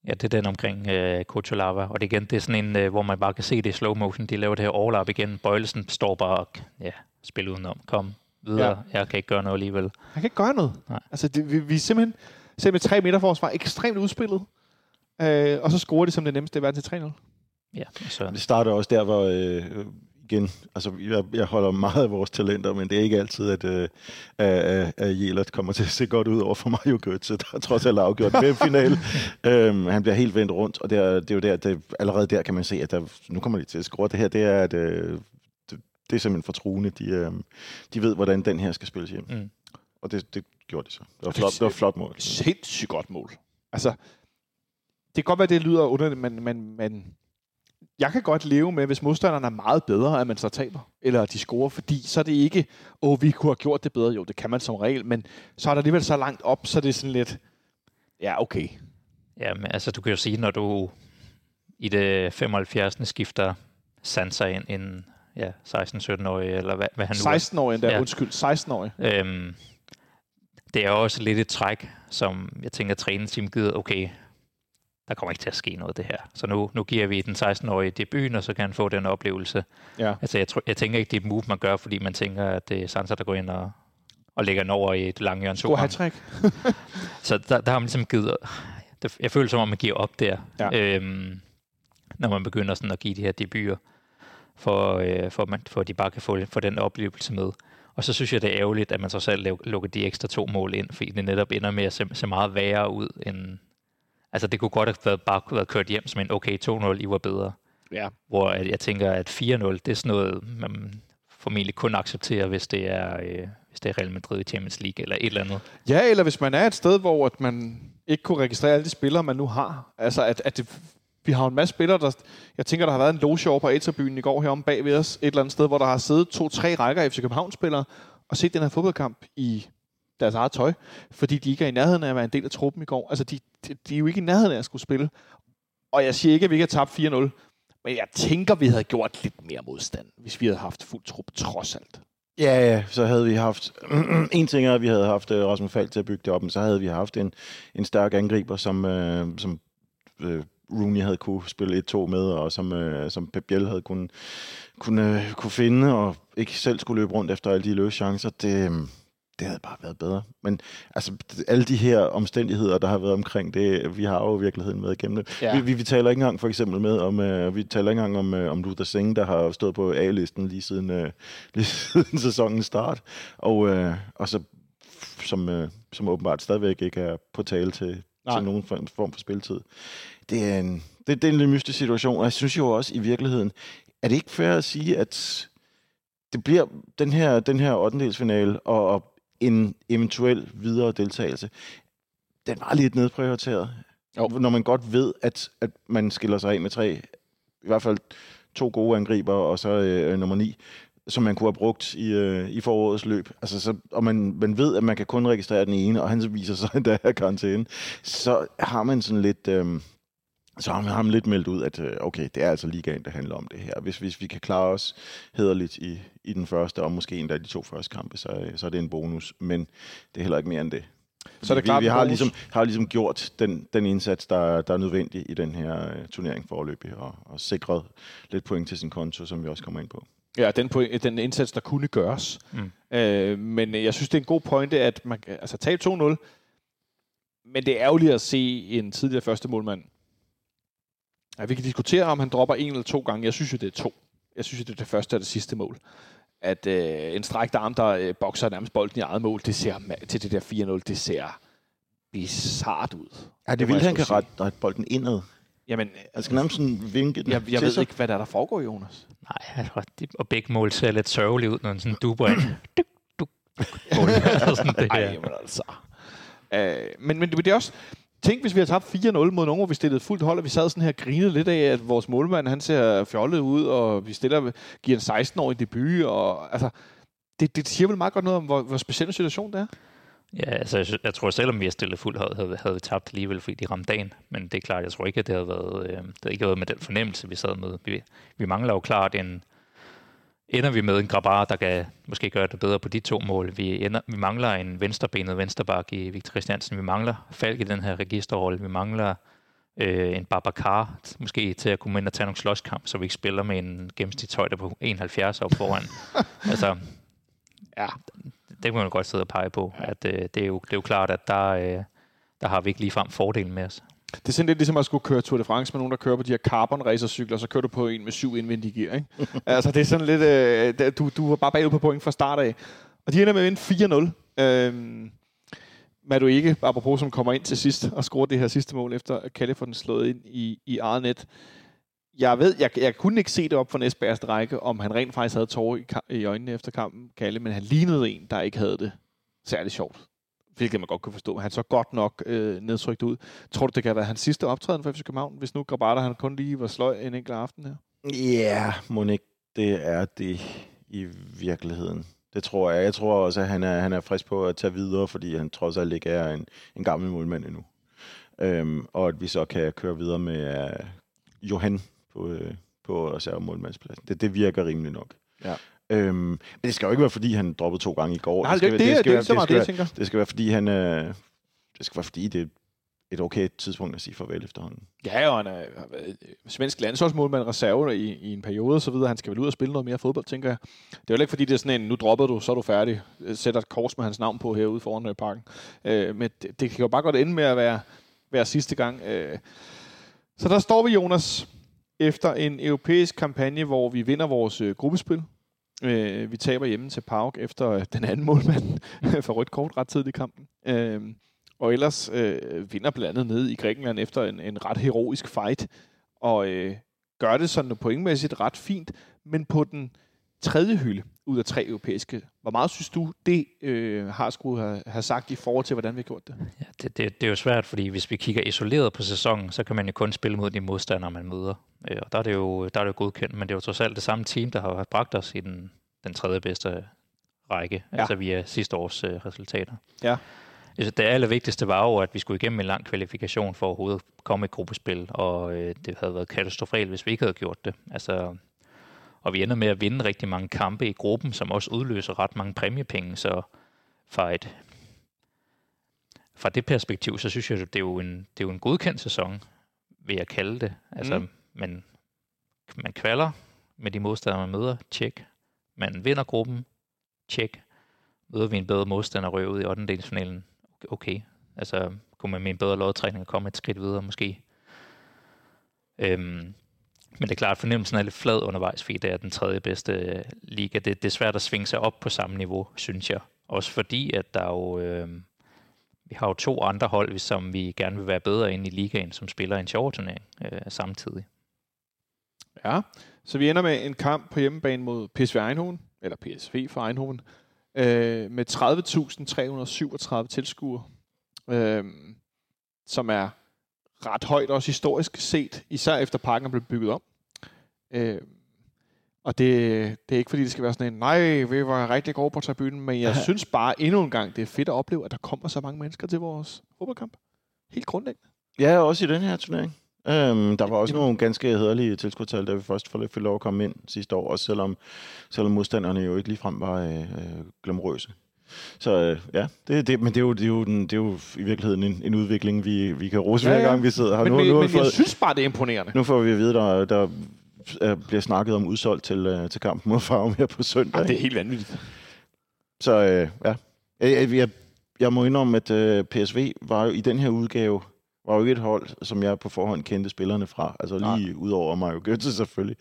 Ja, det er den omkring øh, Kuchulava. Og det igen, det er sådan en, øh, hvor man bare kan se det i slow motion. De laver det her overlap igen. Bøjlesen står bare og ja, spiller udenom. Kom videre. Ja. Jeg kan ikke gøre noget alligevel. Han kan ikke gøre noget. Nej. Altså, det, vi, vi simpelthen, selv med tre meter forsvar, ekstremt udspillet. Øh, og så scorer de som det nemmeste i verden til 3-0. Ja, så, Det starter også der, hvor øh, igen, altså jeg, jeg holder meget af vores talenter, men det er ikke altid, at, øh, at, at Jelert kommer til at se godt ud over for Mario Götze, der trods alt har afgjort med final. øhm, han bliver helt vendt rundt, og det er, det er jo der, det, allerede der kan man se, at der, nu kommer de til at score. Det her, det er, at, øh, det, det er simpelthen for truende. De, øh, de ved, hvordan den her skal spilles hjem. Mm. Og det, det gjorde de så. Det var flot, det var et flot mål. Sindssygt godt mål. Altså, det kan godt være, det lyder underligt, men, men, men jeg kan godt leve med, hvis modstanderen er meget bedre, at man så taber, eller at de scorer, fordi så er det ikke, åh, vi kunne have gjort det bedre. Jo, det kan man som regel, men så er der alligevel så langt op, så det er sådan lidt, ja, okay. ja, men altså du kan jo sige, når du i det 75. skifter Sansa ind, en ja, 16-17-årig, eller hvad, hvad han nu er. 16-årig endda, ja. undskyld, 16-årig. Øhm, det er også lidt et træk, som jeg tænker, at træningsteam gider, okay, der kommer ikke til at ske noget af det her. Så nu, nu giver vi den 16-årige debuten, og så kan han få den oplevelse. Ja. Altså, jeg, tror, jeg tænker ikke, det er et move, man gør, fordi man tænker, at det er Sansa, der går ind og, og lægger den over i et langt hjørne. God hat Så der, der har man ligesom givet... Det, jeg føler som om, man giver op der, Ja. øhm, når man begynder sådan at give de her debuter, for, øh, for, at man, for at de bare kan få, få den oplevelse med. Og så synes jeg, det er ærgerligt, at man så selv lukker de ekstra to mål ind, fordi det netop ender med at se, se meget værre ud end... Altså, det kunne godt have været, bare været kørt hjem som en, okay, 2-0, I var bedre. Ja. Hvor at jeg tænker, at 4-0, det er sådan noget, man formentlig kun accepterer, hvis det er, øh, hvis det er Real Madrid i Champions League eller et eller andet. Ja, eller hvis man er et sted, hvor at man ikke kunne registrere alle de spillere, man nu har. Altså, at, at det, vi har en masse spillere, der... Jeg tænker, der har været en loge over på Aterbyen i går heromme bag ved os. Et eller andet sted, hvor der har siddet to-tre rækker af FC København-spillere og set den her fodboldkamp i deres eget tøj, fordi de ikke er i nærheden af at være en del af truppen i går. Altså, de, de, de er jo ikke i nærheden af at skulle spille. Og jeg siger ikke, at vi ikke har tabt 4-0, men jeg tænker, vi havde gjort lidt mere modstand, hvis vi havde haft fuld trup, trods alt. Ja, ja, så havde vi haft... en ting er, at vi havde haft øh, Rasmus Falk til at bygge det op, men så havde vi haft en, en stærk angriber, som, øh, som øh, Rooney havde kunne spille 1-2 med, og som, uh, som Pep Biel havde kunne, kunne, uh, kunne finde, og ikke selv skulle løbe rundt efter alle de løse chancer. Det, øhm, det havde bare været bedre. Men altså, alle de her omstændigheder, der har været omkring det, vi har jo i virkeligheden været igennem det. Ja. Vi, vi, vi taler ikke engang for eksempel med om, uh, vi taler ikke engang om, uh, om Luther Singh, der har stået på A-listen lige siden, uh, lige siden sæsonens start, og, uh, og så som, uh, som åbenbart stadigvæk ikke er på tale til, Nej. til nogen form, form for spilletid. Det er, en, det, det er en lidt mystisk situation, og jeg synes jo også i virkeligheden, er det ikke fair at sige, at det bliver den her, den her 8. og, og en eventuel videre deltagelse, den var lidt nedprioriteret. Jo. Når man godt ved, at, at man skiller sig af med tre, i hvert fald to gode angriber, og så øh, nummer ni, som man kunne have brugt i, øh, i forårets løb. Altså, så, og man, man ved, at man kan kun registrere den ene, og han så viser sig endda af karantæne. Så har man sådan lidt... Øh, så har man ham lidt meldt ud, at øh, okay, det er altså ligaen, der handler om det her. Hvis, hvis vi kan klare os hederligt i, i den første, og måske endda de to første kampe, så, øh, så er det en bonus. Men det er heller ikke mere end det. Så er det vi, klart vi en har ligesom, har ligesom gjort den, den indsats, der, der er nødvendig i den her øh, turnering forløbig, og, og sikret lidt point til sin konto, som vi også kommer ind på. Ja, den, point, den indsats, der kunne gøres. Mm. Øh, men jeg synes, det er en god pointe, at man kan altså, tabe 2-0, men det er ærgerligt at se en tidligere første målmand. Ja, vi kan diskutere, om han dropper en eller to gange. Jeg synes jo, det er to. Jeg synes jo, det er det første og det sidste mål. At øh, en strækt arm, der øh, bokser nærmest bolden i eget mål, det ser til det der 4-0, det ser bizart ud. Er det vildt, jeg han kan rette, rette bolden indad? Jamen, Han skal nærmest sådan vinke den jeg, jeg ved sig. ikke, hvad der, er, der foregår, Jonas. Nej, altså, og begge mål ser lidt sørgelige ud, når den sådan duber ind. Duk, duk, duk. Mål. Altså sådan det Ej, men altså. Øh, men, men det er også... Tænk, hvis vi har tabt 4-0 mod nogen, hvor vi stillede fuldt hold, og vi sad sådan her og grinede lidt af, at vores målmand, han ser fjollet ud, og vi stiller, giver en 16-årig debut, og altså... Det, det siger vel meget godt noget om, hvor, hvor speciel en situation det er. Ja, altså, jeg, jeg tror selvom vi har stillet fuldt hold, havde, havde vi tabt alligevel, fordi de ramte dagen. Men det er klart, jeg tror ikke, at det havde været, øh, det havde ikke været med den fornemmelse, vi sad med. Vi, vi mangler jo klart en, ender vi med en Grabar, der kan måske gøre det bedre på de to mål. Vi, ender, vi mangler en venstrebenet vensterbak i Victor Christiansen. Vi mangler Falk i den her registerrolle. Vi mangler øh, en Babacar, måske til at komme ind og tage nogle slåskamp, så vi ikke spiller med en gennemsnitshøjde på 71 op foran. altså, Ja. det kan man jo godt sidde og pege på, at øh, det, er jo, det er jo klart, at der, øh, der har vi ikke ligefrem fordelen med os. Det er sådan lidt ligesom at skulle køre Tour de France med nogen, der kører på de her carbon racercykler, så kører du på en med syv indvendige gear. Ikke? altså, det er sådan lidt... Øh, du, du var bare bagud på point fra start af. Og de ender med at vinde 4-0. Øhm, Madueke, apropos, som kommer ind til sidst og scorer det her sidste mål, efter at Kalle får den slået ind i, i eget net. Jeg ved, jeg, jeg kunne ikke se det op for Næsbergs række, om han rent faktisk havde tårer i, i øjnene efter kampen, Kalle, men han lignede en, der ikke havde det særlig sjovt. Hvilket man godt kunne forstå. Han så godt nok øh, nedtrykt ud. Tror du, det kan være hans sidste optræden for FC København, hvis nu Grabata han kun lige var sløj en enkelt aften her? Ja, må ikke det er det i virkeligheden. Det tror jeg. Jeg tror også, at han er, han er frisk på at tage videre, fordi han trods alt ikke er en, en gammel målmand endnu. Øhm, og at vi så kan køre videre med uh, Johan på, øh, på reservemålmandspladsen. Det, det virker rimeligt nok. Ja. Øhm, men det skal jo ikke være, fordi han droppede to gange i går. Nej, det, det, det, det, skal det, være- det, det, skal det, være- skal være, fordi han... Øh, det skal være, fordi det er et okay tidspunkt at sige farvel efterhånden. Ja, og han er, øh, svensk landsholdsmålmand reserve i, i en periode og så videre. Han skal vel ud og spille noget mere fodbold, tænker jeg. Det er jo ikke, fordi det er sådan en, nu dropper du, så er du færdig. Øh, Sætter et kors med hans navn på herude foran øh, parken. Øh, men det, det kan jo bare godt ende med at være, være sidste gang. Øh. Så der står vi, Jonas, efter en europæisk kampagne, hvor vi vinder vores øh, gruppespil. Øh, vi taber hjemme til Park efter øh, den anden målmand for rødt kort ret tidligt i kampen. Øh, og ellers øh, vinder blandt andet nede i Grækenland efter en, en ret heroisk fight, og øh, gør det sådan pointmæssigt ret fint, men på den tredje hylde ud af tre europæiske. Hvor meget synes du, det øh, har skulle have, have sagt i forhold til, hvordan vi har gjort det? Ja, det, det, det er jo svært, fordi hvis vi kigger isoleret på sæsonen, så kan man jo kun spille mod de modstandere, man møder. Øh, Og der er, det jo, der er det jo godkendt, men det er jo trods alt det samme team, der har bragt os i den, den tredje bedste række, Ja. altså via sidste års øh, resultater. Ja. Altså, det allervigtigste var jo, at vi skulle igennem en lang kvalifikation for overhovedet at komme i gruppespil, og øh, det havde været katastrofalt, hvis vi ikke havde gjort det. Altså, og vi ender med at vinde rigtig mange kampe i gruppen, som også udløser ret mange præmiepenge, så fra et fra det perspektiv, så synes jeg, det er jo en, det er jo en godkendt sæson, vil jeg kalde det. Altså, Mm. men man kvalder med de modstandere, man møder, tjek. Man vinder gruppen, tjek. Møder vi en bedre modstander ryger ud i 8. finalen, okay. Altså, kunne man med en bedre lodtrækning komme et skridt videre, måske. Øhm, men det er klart, at fornemmelsen er lidt flad undervejs, fordi det er den tredje bedste øh, liga. Det, det er svært at svinge sig op på samme niveau, synes jeg. Også fordi, at der er jo, øh, vi har jo to andre hold, som vi gerne vil være bedre ind i ligaen, som spiller en sjov turnering øh, samtidig. Ja, så vi ender med en kamp på hjemmebane mod PSV Eindhoven, eller PSV for Eindhoven, øh, med 30.337 tilskuere, øh, som er ret højt også historisk set, især efter parken blevet bygget om. Øh, og det, det er ikke fordi, det skal være sådan en, nej, vi var rigtig gode på tribunen, men jeg synes bare endnu en gang, det er fedt at opleve, at der kommer så mange mennesker til vores fodboldkamp. Helt grundlæggende. Ja, også i den her turnering. Øhm, der var også nogle ganske hederlige tilskudstal, da vi først fik lov at komme ind sidste år, også selvom, selvom modstanderne jo ikke ligefrem var øh, øh, glamorøse. Så øh, ja, det, det, men det er, jo, det, er jo den, det er jo i virkeligheden en, en udvikling, vi, vi kan rose Ja, hver ja. gang, vi sidder her. Men, nu, men, nu, men jeg fået, synes bare, det er imponerende. nu får vi at vide, der, der bliver snakket om udsolgt til, øh, til kampen mod Farm her på søndag. Jamen, det er helt vanvittigt. Så øh, ja, jeg, jeg, jeg, jeg må indrømme, at øh, PSV var jo i den her udgave, var jo ikke et hold, som jeg på forhånd kendte spillerne fra. Altså lige ud over Mario Götze selvfølgelig.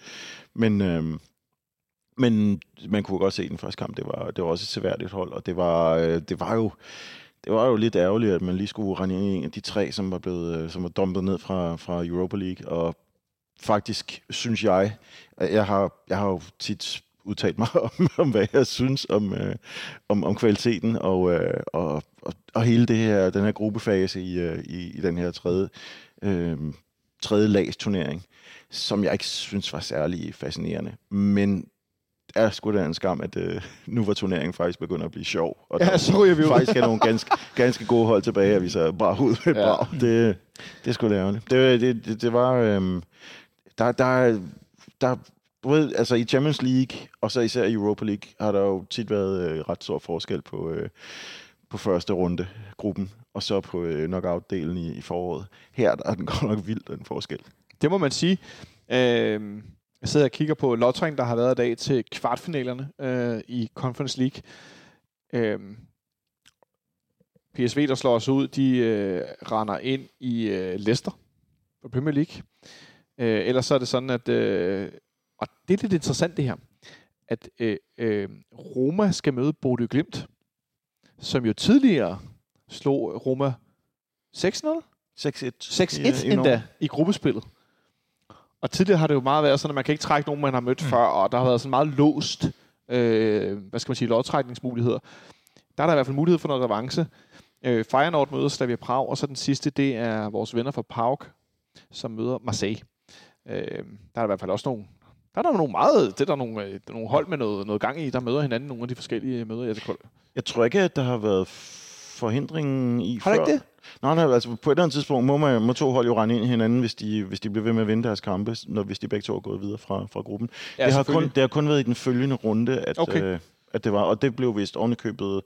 Men, øh, men man kunne godt se den første kamp, det var, det var også et seværdigt hold, og det var, øh, det var jo det var jo lidt ærgerligt, at man lige skulle rende ind i en af de tre, som var blevet, øh, som var dumpet ned fra, fra Europa League, og faktisk synes jeg, at jeg har, jeg har jo tit udtalt mig om, om hvad jeg synes om, øh, om, om kvaliteten og, øh, og, og, og hele det her, den her gruppefase i, øh, i, i den her tredje, øh, tredje lags turnering, som jeg ikke synes var særlig fascinerende. Men er sgu da en skam, at øh, nu var turneringen faktisk begyndt at blive sjov. Og Ja, så ryger vi ud. faktisk er nogle ganske, ganske gode hold tilbage, at vi så bare ud med Ja. brag. Det, det er sgu da ærgerligt. Det, det, det, det var... Øhm, der, der, der, både, altså i Champions League, og så især i Europa League, har der jo tit været øh, ret stor forskel på, øh, på første runde gruppen, og så på øh, knockout-delen i, i foråret. Her der er den godt nok vild, den forskel. Det må man sige. Øh, jeg sidder og kigger på lotteringen, der har været i dag til kvartfinalerne øh, i Conference League. Øh, PSV, der slår os ud, de øh, render ind i øh, Leicester på Premier League. Øh, ellers så er det sådan, at... Øh, og det er lidt interessant det her, at øh, øh, Roma skal møde Bodø Glimt, som jo tidligere slog Roma 6-0? 6-1. 6-1 i- i endda i gruppespillet. Og tidligere har det jo meget været sådan, at man kan ikke trække nogen, man har mødt Mm. før, og der har været sådan meget låst, øh, hvad skal man sige, lodtrækningsmuligheder. Der er der i hvert fald mulighed for noget revanche. Øh, Feyenoord møder Slavia Prag, og så den sidste, det er vores venner fra PAOK, som møder Marseille. Øh, der er der i hvert fald også nogle der er der nogle meget, det er der nogle, øh, nogle hold med noget, noget gang i, der møder hinanden, nogle af de forskellige møder. Jeg tror, Jeg tror ikke, at der har været forhindringen i har før. ikke det? Nej, nej, altså på et eller andet tidspunkt må, man, må to hold jo rende ind i hinanden, hvis de, hvis de bliver ved med at vinde deres kampe, når, hvis de begge to er gået videre fra, fra gruppen. Ja, det, har kun, det har kun været i den følgende runde, at, Okay. øh, at det var, og det blev vist ovenikøbet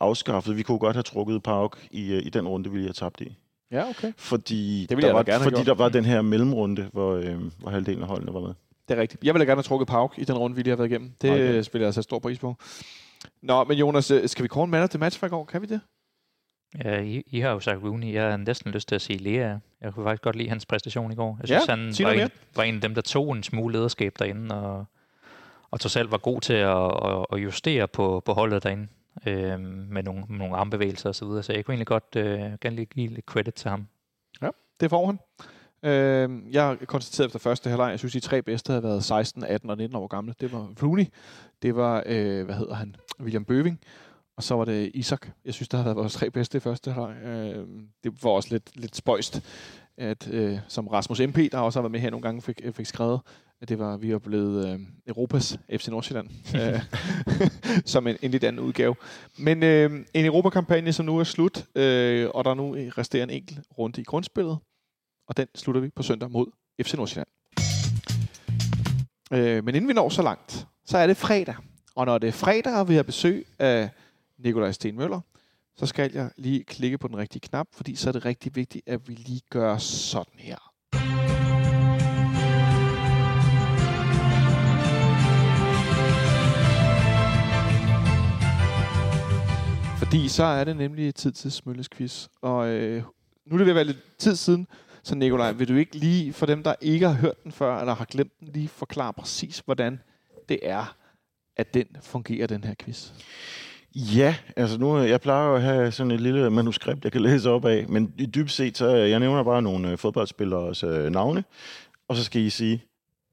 afskaffet. Vi kunne godt have trukket Park i, øh, i den runde, vi lige har tabt i. Ja, okay. Fordi, Det der, var, gerne fordi der var den her mellemrunde, hvor, øh, hvor halvdelen af holdene var med. Det er rigtigt. Jeg ville gerne have trukket Pauk i den runde, vi lige har været igennem. Det Okay. spiller jeg altså stor pris på. Nå, men Jonas, øh, skal vi kåre en man of the match fra i går? Kan vi det? Ja, I, I har jo sagt Rooney. Jeg har næsten lyst til at sige Lea. Jeg kunne faktisk godt lide hans præstation i går. Jeg Ja, synes, han sig var en, var en af dem, der tog en smule lederskab derinde, og, og tog selv var god til at, at, at justere på, på holdet derinde øh, med nogle, med nogle armbevægelser osv. Så, videre. så jeg kunne egentlig godt øh, gerne lige give lidt credit til ham. Det får han. Øh, jeg konstaterede efter første halvleg, jeg synes, de tre bedste havde været 16, 18 og 19 år gamle. Det var Rooney, det var, øh, hvad hedder han, William Bøving, og så var det Isak. Jeg synes, der havde været vores tre bedste i første halvleg. Øh, det var også lidt, lidt spøjst, at øh, som Rasmus MP, der også har været med her nogle gange, fik, fik skrevet, at det var, vi var blevet øh, Europas FC Nordsjælland, øh, som en, en lidt anden udgave. Men øh, en Europakampagne, som nu er slut, øh, og der er nu resterer en enkelt runde i grundspillet, og den slutter vi på søndag mod FC Nordsjælland. Øh, men inden vi når så langt, så er det fredag. Og når det er fredag, og vi har besøg af Nikolaj Sten Møller, så skal jeg lige klikke på den rigtige knap, fordi så er det rigtig vigtigt, at vi lige gør sådan her. Fordi så er det nemlig tid til Smølles quiz. Og øh, nu er det ved at være lidt tid siden, så Nikolaj, vil du ikke lige, for dem, der ikke har hørt den før, eller har glemt den, lige forklare præcis, hvordan det er, at den fungerer, den her quiz? Ja, altså nu, jeg plejer jo at have sådan et lille manuskript, jeg kan læse op af, men i dybt set, så jeg nævner bare nogle øh, fodboldspillers øh, navne, og så skal I sige,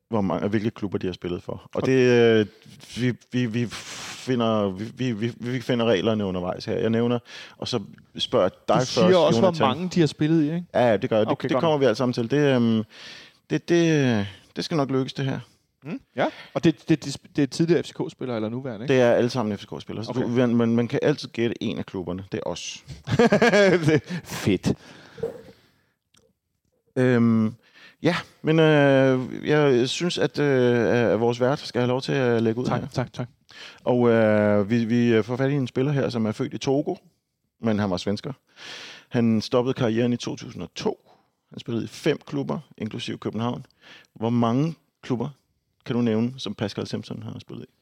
hvor mange, hvilke klubber de har spillet for. Og det, øh, vi, vi, vi, finder, vi, vi, vi finder reglerne undervejs her. Jeg nævner, og så spørger dig Du først, siger også, Jonathan. hvor mange de har spillet i, ikke? Ja, det gør jeg. Det, Okay, det godt. kommer vi alle sammen til. Det, øhm, det, det, det skal nok lykkes, det her. Mm, ja. Og det, det, det, det er tidligere FCK-spillere eller nuværende, ikke? Det er alle sammen FCK-spillere. Okay. Okay. Man, man, man kan altid gætte en af klubberne. Det er os. det fedt. Øhm, ja, men øh, jeg synes, at, øh, at vores vært skal have lov til at lægge ud Tak, her. tak, tak. Og øh, vi, vi får fat i en spiller her, som er født i Togo, men han var svensker. Han stoppede karrieren i 2002. Han spillede i fem klubber, inklusive København. Hvor mange klubber kan du nævne, som Pascal Simpson har spillet i?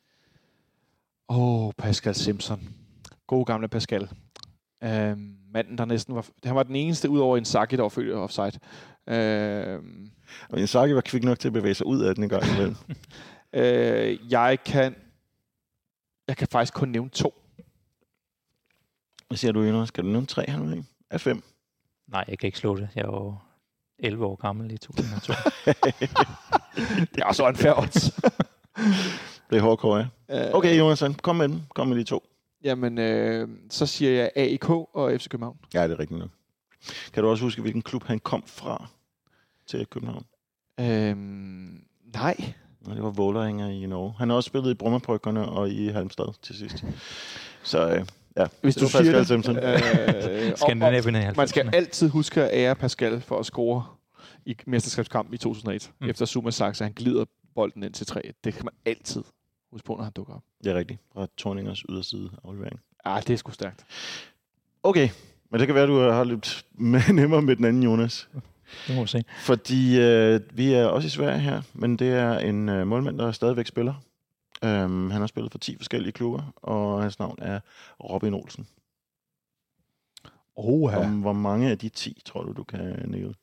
Åh, oh, Pascal Simpson. God gamle Pascal. Øhm, manden, der næsten var... Han var den eneste, ud over en Saki, der var født i offside. Øhm, Og Inzaghi var kvik nok til at bevæge sig ud af den en gang imellem. øh, jeg kan... Jeg kan faktisk kun nævne to. Hvad siger du, Jonas? Skal du nævne tre, han? Af fem? Nej, jeg kan ikke slå det. Jeg er jo 11 år gammel i 2002. Det er også en fair odds. Det er hårdcore, ja. Øh, Okay, Jonas, kom med den. Kom med de to. Jamen, øh, så siger jeg AIK og FC København. Ja, det er rigtigt nok. Kan du også huske, hvilken klub han kom fra til København? Øhm, nej. Og det var Vålerenga i Norge. Han har også spillet i Brummerbryggerne og i Halmstad til sidst. Så øh, ja, Hvis du siger Pascal det. Simpson. Øh, og- og- Skandinavien i Man skal 90'erne. altid huske at ære Pascal for at score i mesterskabskampen i 2001. Mm. Efter Zuma sagt, så han glider bolden ind til 3. Det kan man altid huske på, når han dukker op. Det er rigtigt. Fra Torningers yderside aflevering. Ah, det er sgu stærkt. Okay, men det kan være, du har lidt med, nemmere med den anden, Jonas. Det må vi se. Fordi øh, vi er også i Sverige her, men det er en øh, målmand, der stadigvæk spiller. Um, han har spillet for 10 forskellige klubber, og hans navn er Robin Olsen. Oha. Hvor, hvor mange af de 10 tror du, du kan nævne?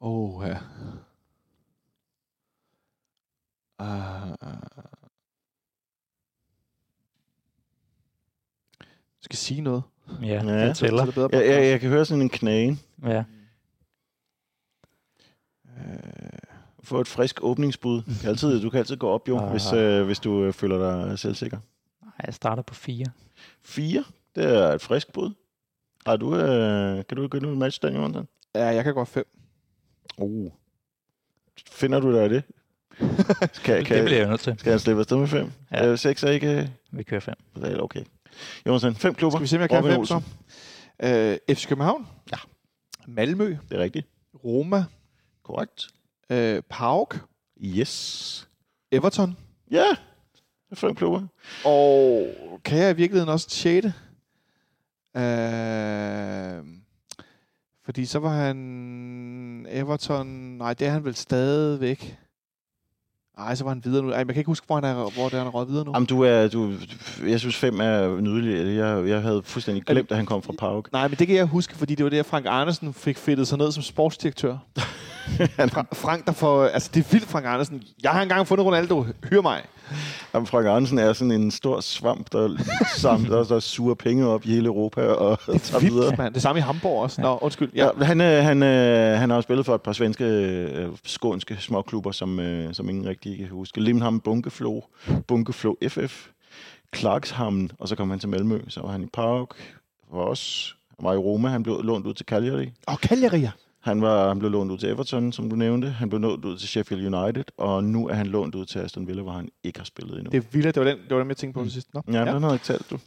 Oha. Uh, skal sige noget. Ja, Ja, ja det er tæller. det bedre Jeg, jeg, podcast. jeg kan høre sådan en knagen. Ja. Øh, Få et frisk åbningsbud. Du kan altid, du kan altid gå op, jo, Ah. hvis, øh, hvis du øh, føler dig selvsikker. Nej, jeg starter på fire. 4, det er et frisk bud. Har du, øh, kan du gå ud match den, Jonathan? ja, jeg kan godt fem. Uh. Finder du dig af det? Kan, Det bliver jeg nødt til. Skal jeg slippe afsted med 5? Ja. Ja. 6 er ikke... øh, Vi kører fem. Vel, okay. Jonathan, fem klubber. Skal vi se, om jeg kan Robin fem så? Øh, FC København. Ja. Malmø. Det er rigtigt. Roma. Korrekt. Øh, Pauk. Yes. Everton. Ja, det er fem klubber. Og kan jeg i virkeligheden også tjete? Øh, fordi så var han Everton... Nej, det er han vel stadigvæk. Nej, så var han videre nu. Ej, man kan ikke huske, hvor han er, hvor det er, han er videre nu. Jamen, du er, du, jeg synes, fem er nydeligt. Jeg, jeg havde fuldstændig glemt, at han kom fra Pauk. Nej, men det kan jeg huske, fordi det var der, Frank Andersen fik fedtet sig ned som sportsdirektør. Fra, Frank, der får... Altså, det er vildt, Frank Andersen. Jeg har engang fundet Ronaldo. Hyr mig. Jamen, Frank Andersen er sådan en stor svamp, der, samt, der, suger penge op i hele Europa og Det tager er vildt, videre. mand. Det samme i Hamburg også. Nå, undskyld. Ja. Ja, han, øh, han, øh, han har jo spillet for et par svenske, øh, skånske småklubber, som, øh, som ingen rigtig kan huske. Limhamn Bunkeflo, Bunkeflo FF, Clarkshamn, og så kom han til Malmø. Så var han i Park, var også, han var i Roma, han blev lånt ud til Cagliari. Og Cagliari. Han, var, han blev lånt ud til Everton, som du nævnte. Han blev lånt ud til Sheffield United, og nu er han lånt ud til Aston Villa, hvor han ikke har spillet endnu. Det er vildt. Det var den, det var den jeg tænkte på til sidst. Nå. Ja, ja. den havde ikke talt, du.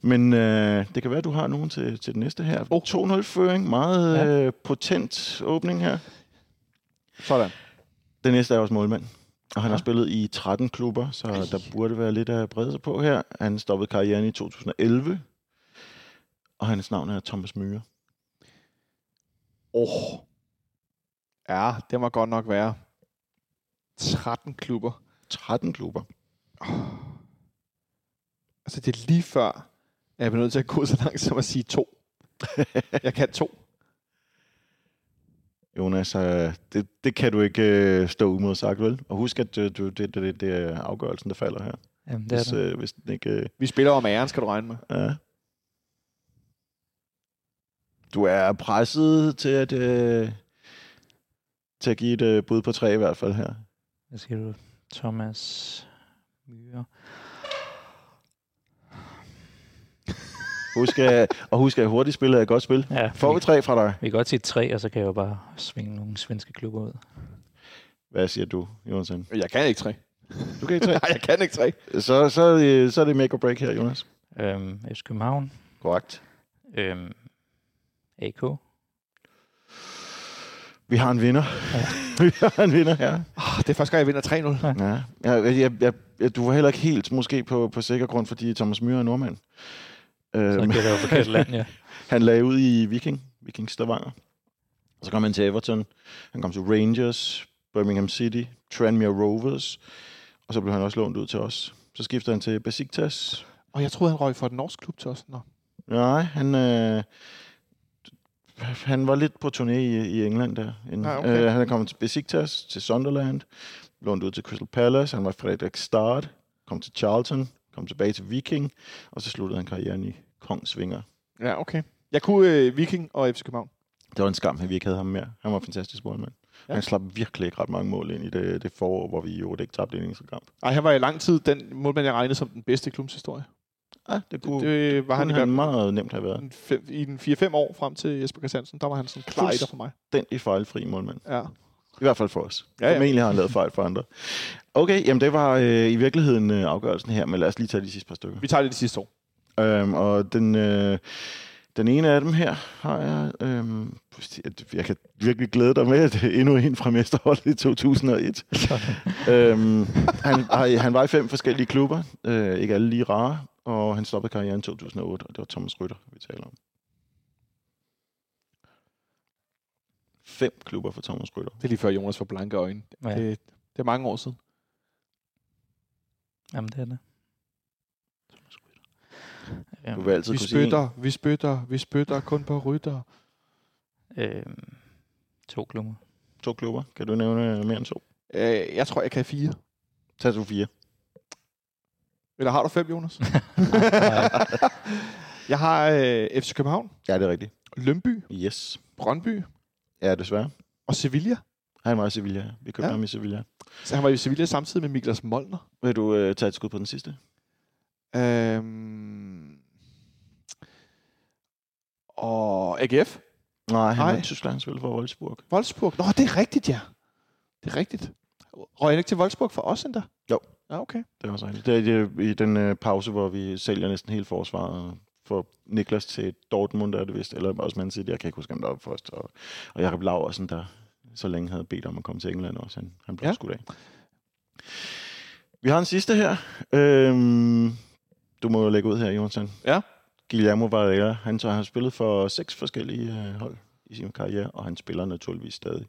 Men øh, det kan være, at du har nogen til, til den næste her. Oh. 2-0-føring. Meget ja. øh, potent åbning her. Sådan. Den næste er også målmand. Og han Ja. har spillet i 13 klubber, så Ej. der burde være lidt at brede sig på her. Han stoppede karrieren i 2011. Og hans navn er Thomas Myhre. Åh. Oh. Ja, det må godt nok være 13 klubber. 13 klubber. Altså, det er lige før, at jeg bliver nødt til at gå så langt som at sige to. jeg kan to. Jonas, øh, det, det kan du ikke øh, stå umodsagt, vel? Og husk, at øh, du, det, det, det er afgørelsen, der falder her. Jamen, det er Hvis, det. øh, hvis den ikke... Øh, Vi spiller om æren, skal du regne med. Ja. Du er presset til at, øh, til at give et øh, bud på tre i hvert fald her. Hvad siger du? Thomas Myre. Husk, at, og husk, at hurtigt spillet er et godt spil. Ja, Får vi vi, tre fra dig? vi kan godt sige tre, og så kan jeg jo bare svinge nogle svenske klubber ud. Hvad siger du, Jonathan? Jeg kan ikke tre. Du kan ikke tre. Nej, jeg kan ikke tre. Så, så, det- så er det make or break her, Jonas. Øhm, FC København. Korrekt. Øhm, AK. Vi har en vinder. Ja. vi har en vinder her. Oh, det er første gang, jeg vinder 3-0. Ja. Jeg, jeg, jeg, jeg, du var heller ikke helt måske på, på sikker grund, fordi Thomas Myhre er nordmand. Så Øhm, jeg jo forkert land, ja. Han lagde ud i Viking, Viking Stavanger. Så kom han til Everton. Han kom til Rangers, Birmingham City, Tranmere Rovers. Og så blev han også lånt ud til os. Så skiftede han til Besiktas. Og jeg troede, han røg for et norsk klub til os. Nå. Nej, han, øh, han var lidt på turné i, i England der. Inden. Ah, okay. øh, han er kommet til Besiktas, til Sunderland, lånt ud til Crystal Palace. Han var Frederik Start, kom til Charlton, kom tilbage til Viking, og så sluttede han karrieren i Kongsvinger. Ja, okay. Jeg kunne øh, Viking og FC København. Det var en skam, at vi ikke havde ham mere. Han var en fantastisk målmand. Ja. Han slap virkelig ikke ret mange mål ind i det, det forår, hvor vi jo ikke tabte en eneste kamp. Ej, han var i lang tid den målmand, jeg regnede som den bedste i klubbens historie. Ja, det kunne, Det var han i han meget nemt have været. en fem, i den 4-5 år frem til Jesper Christiansen. Der var han sådan klejder for mig. Den i fejlfri målmand. Ja. I hvert fald for os. Ja, Ja. Formentlig har han lavet fejl for andre. Okay, jamen det var øh, i virkeligheden øh, afgørelsen her, men lad os lige tage de sidste par stykker. Vi tager det de sidste år. Øhm, og den, øh, den ene af dem her har jeg... Øhm, jeg kan virkelig glæde dig med, at det er endnu en fra mesterholdet i 2001. øhm, han, han var i fem forskellige klubber, øh, ikke alle lige rare, og han stoppede karrieren i 2008, og det var Thomas Rytter, vi taler om. Fem klubber for Thomas Rytter. Det er lige før Jonas får blanke øjne. Ja. Det, det er mange år siden. Jamen, det er det. Thomas Rytter. Du vil altid Vi kunne sige en. spytter, vi spytter, vi spytter kun på rytter. Øh, to klubber. to klubber. Kan du nævne mere end to? Øh, jeg tror, jeg kan have fire. Tag du fire. Eller har du fem, Jonas? jeg har øh, FC København, Ja, det er rigtigt. Lønby, Yes. Brøndby Ja, desværre. og Sevilla. Han var i Sevilla. Vi købte Ja. ham i Sevilla. Så han var i Sevilla samtidig med Miklas Molner. Vil du øh, tage et skud på den sidste? Øhm, og AGF. Nej, han Nej. var i Tyskland. Han spillede for Wolfsburg. Wolfsburg. Nå, det er rigtigt, ja. Det er rigtigt. Røg han ikke til Wolfsburg for os endda? Jo. Ja, okay. Det var så. Det er i- i den øh, pause, hvor vi sælger næsten hele forsvaret for Niklas til Dortmund, er det vist, eller også Man City. Jeg kan ikke huske, om der var først. Og, og Jacob Laversen, der så længe havde bedt om at komme til England også. Han, han blev Ja. skudt af. Vi har en sidste her. Øhm, du må jo lægge ud her, Jonathan. Ja. Guillermo Varela, han så har spillet for seks forskellige øh, hold i sin karriere, og han spiller naturligvis stadig.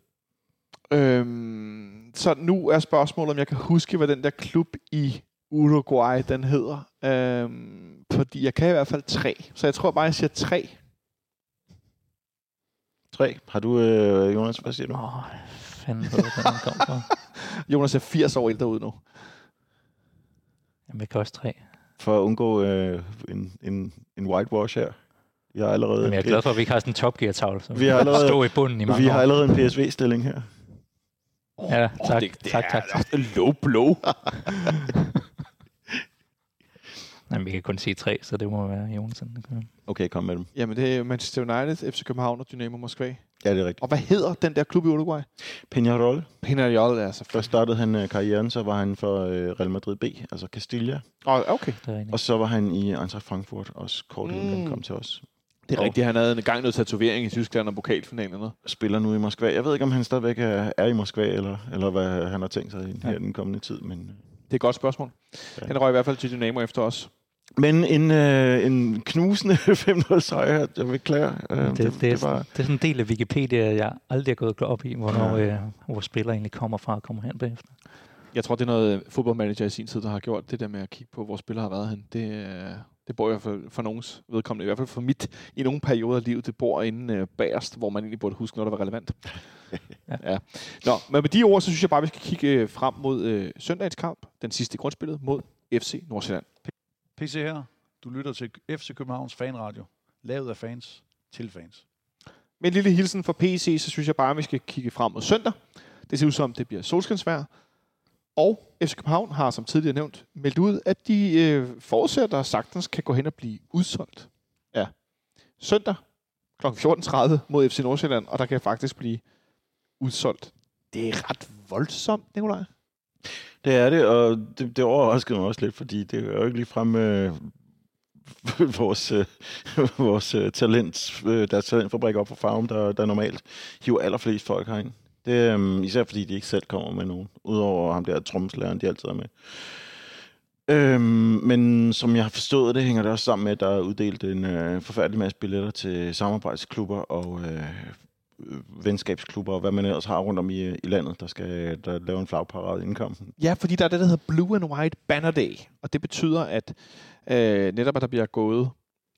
Øhm, så nu er spørgsmålet, om jeg kan huske, hvad den der klub i Uruguay, den hedder. Øhm, fordi jeg kan i hvert fald tre. Så jeg tror bare, jeg siger tre. Tre. Har du, øh, Jonas, hvad siger du? Åh, oh, fanden ved, hvor den kom fra. Jonas er 80 år ældre ud nu. Jamen, jeg kan også tre. For at undgå øh, en, en, en whitewash her. Vi har allerede, Men jeg er glad for, at vi ikke har sådan en Top Gear-tavle, så Vi vi har har allerede- stå i bunden i mange vi har år. allerede en PSV-stilling her. Ja, tak, det, det tak, tak, er low blow. Jamen, vi kan kun sige tre, så det må være Jonsen. Okay, kom med dem. Jamen, det er Manchester United, FC København og Dynamo Moskva. Ja, det er rigtigt. Og hvad hedder den der klub i Uruguay? Peñarol. Peñarol, altså. Først startede han øh, karrieren, så var han for øh, Real Madrid B, altså Castilla. Oh, okay, Det. Og så var han i Eintracht Frankfurt, også kort inden Mm. han kom til os. Det er Og- rigtigt. Han havde en gang noget tatovering i Tyskland og pokalfinalerne. Spiller nu i Moskva. Jeg ved ikke, om han stadigvæk er, er i Moskva, eller, eller hvad han har tænkt sig i Ja. her den kommende tid. Men, Det er et godt spørgsmål. Ja. Han røg i hvert fald til Dynamo efter os. men en, øh, en knusende 5-0 sejr, jeg beklager. Øh, Det, det, det, var, det er sådan en del af Wikipedia, jeg aldrig er gået op i, hvornår Ja. øh, hvor spiller egentlig kommer fra og kommer hen bagefter. Jeg tror, det er noget fodboldmanager i sin tid, der har gjort det der med at kigge på, hvor spillere har været hen. Det, øh, det bor i hvert fald for nogens vedkommende, i hvert fald for mit, i nogle perioder af livet, det bor inde øh, bagerst, hvor man egentlig burde huske noget, der var relevant. ja. ja. Nå, men med de ord, så synes jeg bare, vi skal kigge øh, frem mod øh, søndagens kamp, den sidste grundspillet, mod FC Nordsjælland. PC her. Du lytter til FC Københavns Fanradio. Lavet af fans til fans. Med en lille hilsen fra PC, så synes jeg bare, at vi skal kigge frem mod søndag. Det ser ud som, det bliver solskinsvejr. Og FC København har, som tidligere nævnt, meldt ud, at de øh, forudsætter, sagtens kan gå hen og blive udsolgt. Ja. Søndag kl. 14.30 mod FC Nordsjælland, og der kan faktisk blive udsolgt. Det er ret voldsomt, Nikolaj. Det er det, og det, det overraskede mig også lidt, fordi det er jo ikke ligefrem øh, vores, øh, vores øh, talent, øh, deres talentfabrik op for farven, der, der normalt hiver allerflest folk herind. Det er især fordi, de ikke selv kommer med nogen, udover ham der trommeslageren, de altid er med. Øhm, men som jeg har forstået det, hænger det også sammen med, at der er uddelt en øh, forfærdelig masse billetter til samarbejdsklubber og øh, øh, venskabsklubber og hvad man ellers har rundt om i, i landet, der skal der lave en flagparade inden kampen. Ja, fordi der er det, der hedder Blue and White Banner Day, og det betyder, at øh, netop at der bliver gået,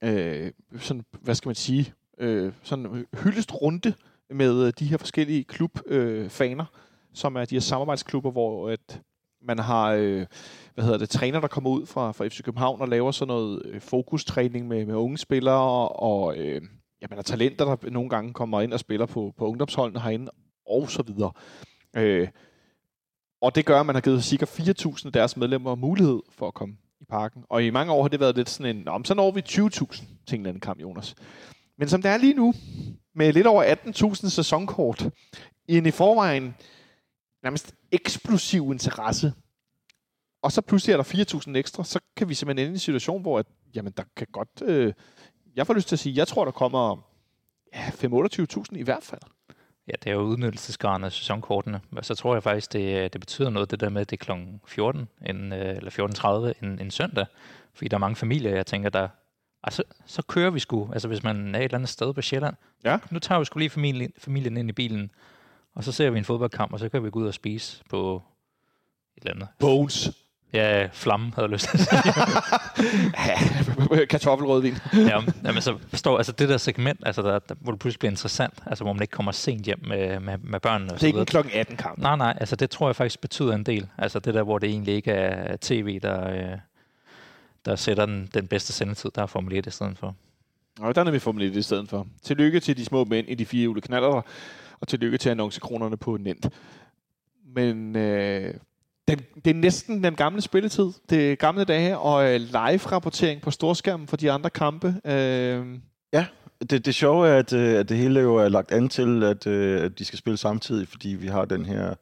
øh, sådan, hvad skal man sige, øh, sådan hyldest runde med øh, de her forskellige klubfaner, øh, faner, som er de her samarbejdsklubber, hvor at man har, øh, hvad hedder det, træner, der kommer ud fra, fra FC København og laver sådan noget øh, fokustræning med, med unge spillere, og øh, ja, man har talenter, der nogle gange kommer ind og spiller på, på ungdomsholdene herinde, og så videre. Øh, og det gør, at man har givet cirka 4.000 af deres medlemmer mulighed for at komme i parken. Og i mange år har det været lidt sådan en, om men så når vi 20.000 til en eller anden kamp, Jonas. Men som det er lige nu, med lidt over 18.000 sæsonkort, i en i forvejen nærmest eksplosiv interesse, og så pludselig er der 4.000 ekstra, så kan vi simpelthen ende i en situation, hvor at, jamen, der kan godt... Øh, jeg får lyst til at sige, jeg tror, der kommer ja, 5-28.000 i hvert fald. Ja, det er jo udnyttelsesgraden af sæsonkortene. Og så tror jeg faktisk, det, det betyder noget, det der med, at det er kl. 14, en, øh, eller 14.30 en, en søndag. Fordi der er mange familier, jeg tænker, der... Altså, så kører vi sgu. Altså, hvis man er et eller andet sted på Sjælland. Ja. Nu tager vi sgu lige familien, familien ind i bilen, og så ser vi en fodboldkamp, og så kan vi gå ud og spise på et eller andet. Bones. Ja, flamme havde jeg lyst til at sige. Kartoffelrødvin. ja, men så forstår altså det der segment, altså der, der, hvor det pludselig bliver interessant, altså hvor man ikke kommer sent hjem med, med, med børnene. Og Det er ikke så en klokken 18 kamp. Nej, nej, altså det tror jeg faktisk betyder en del. Altså det der, hvor det egentlig ikke er tv, der, øh, der sætter den, den bedste sendetid, der er Formel 1 i stedet for. Og der er vi Formel 1 i stedet for. Tillykke til de små mænd i de fire ule knaller, og tillykke til annoncekronerne på Nent. Men øh, den, det er næsten den gamle spilletid. Det er gamle dage, og øh, live-rapportering på storskærmen for de andre kampe. Øh, Det, det sjove er, at, øh, at det hele jo er lagt an til, at, øh, at de skal spille samtidig, fordi vi har den her,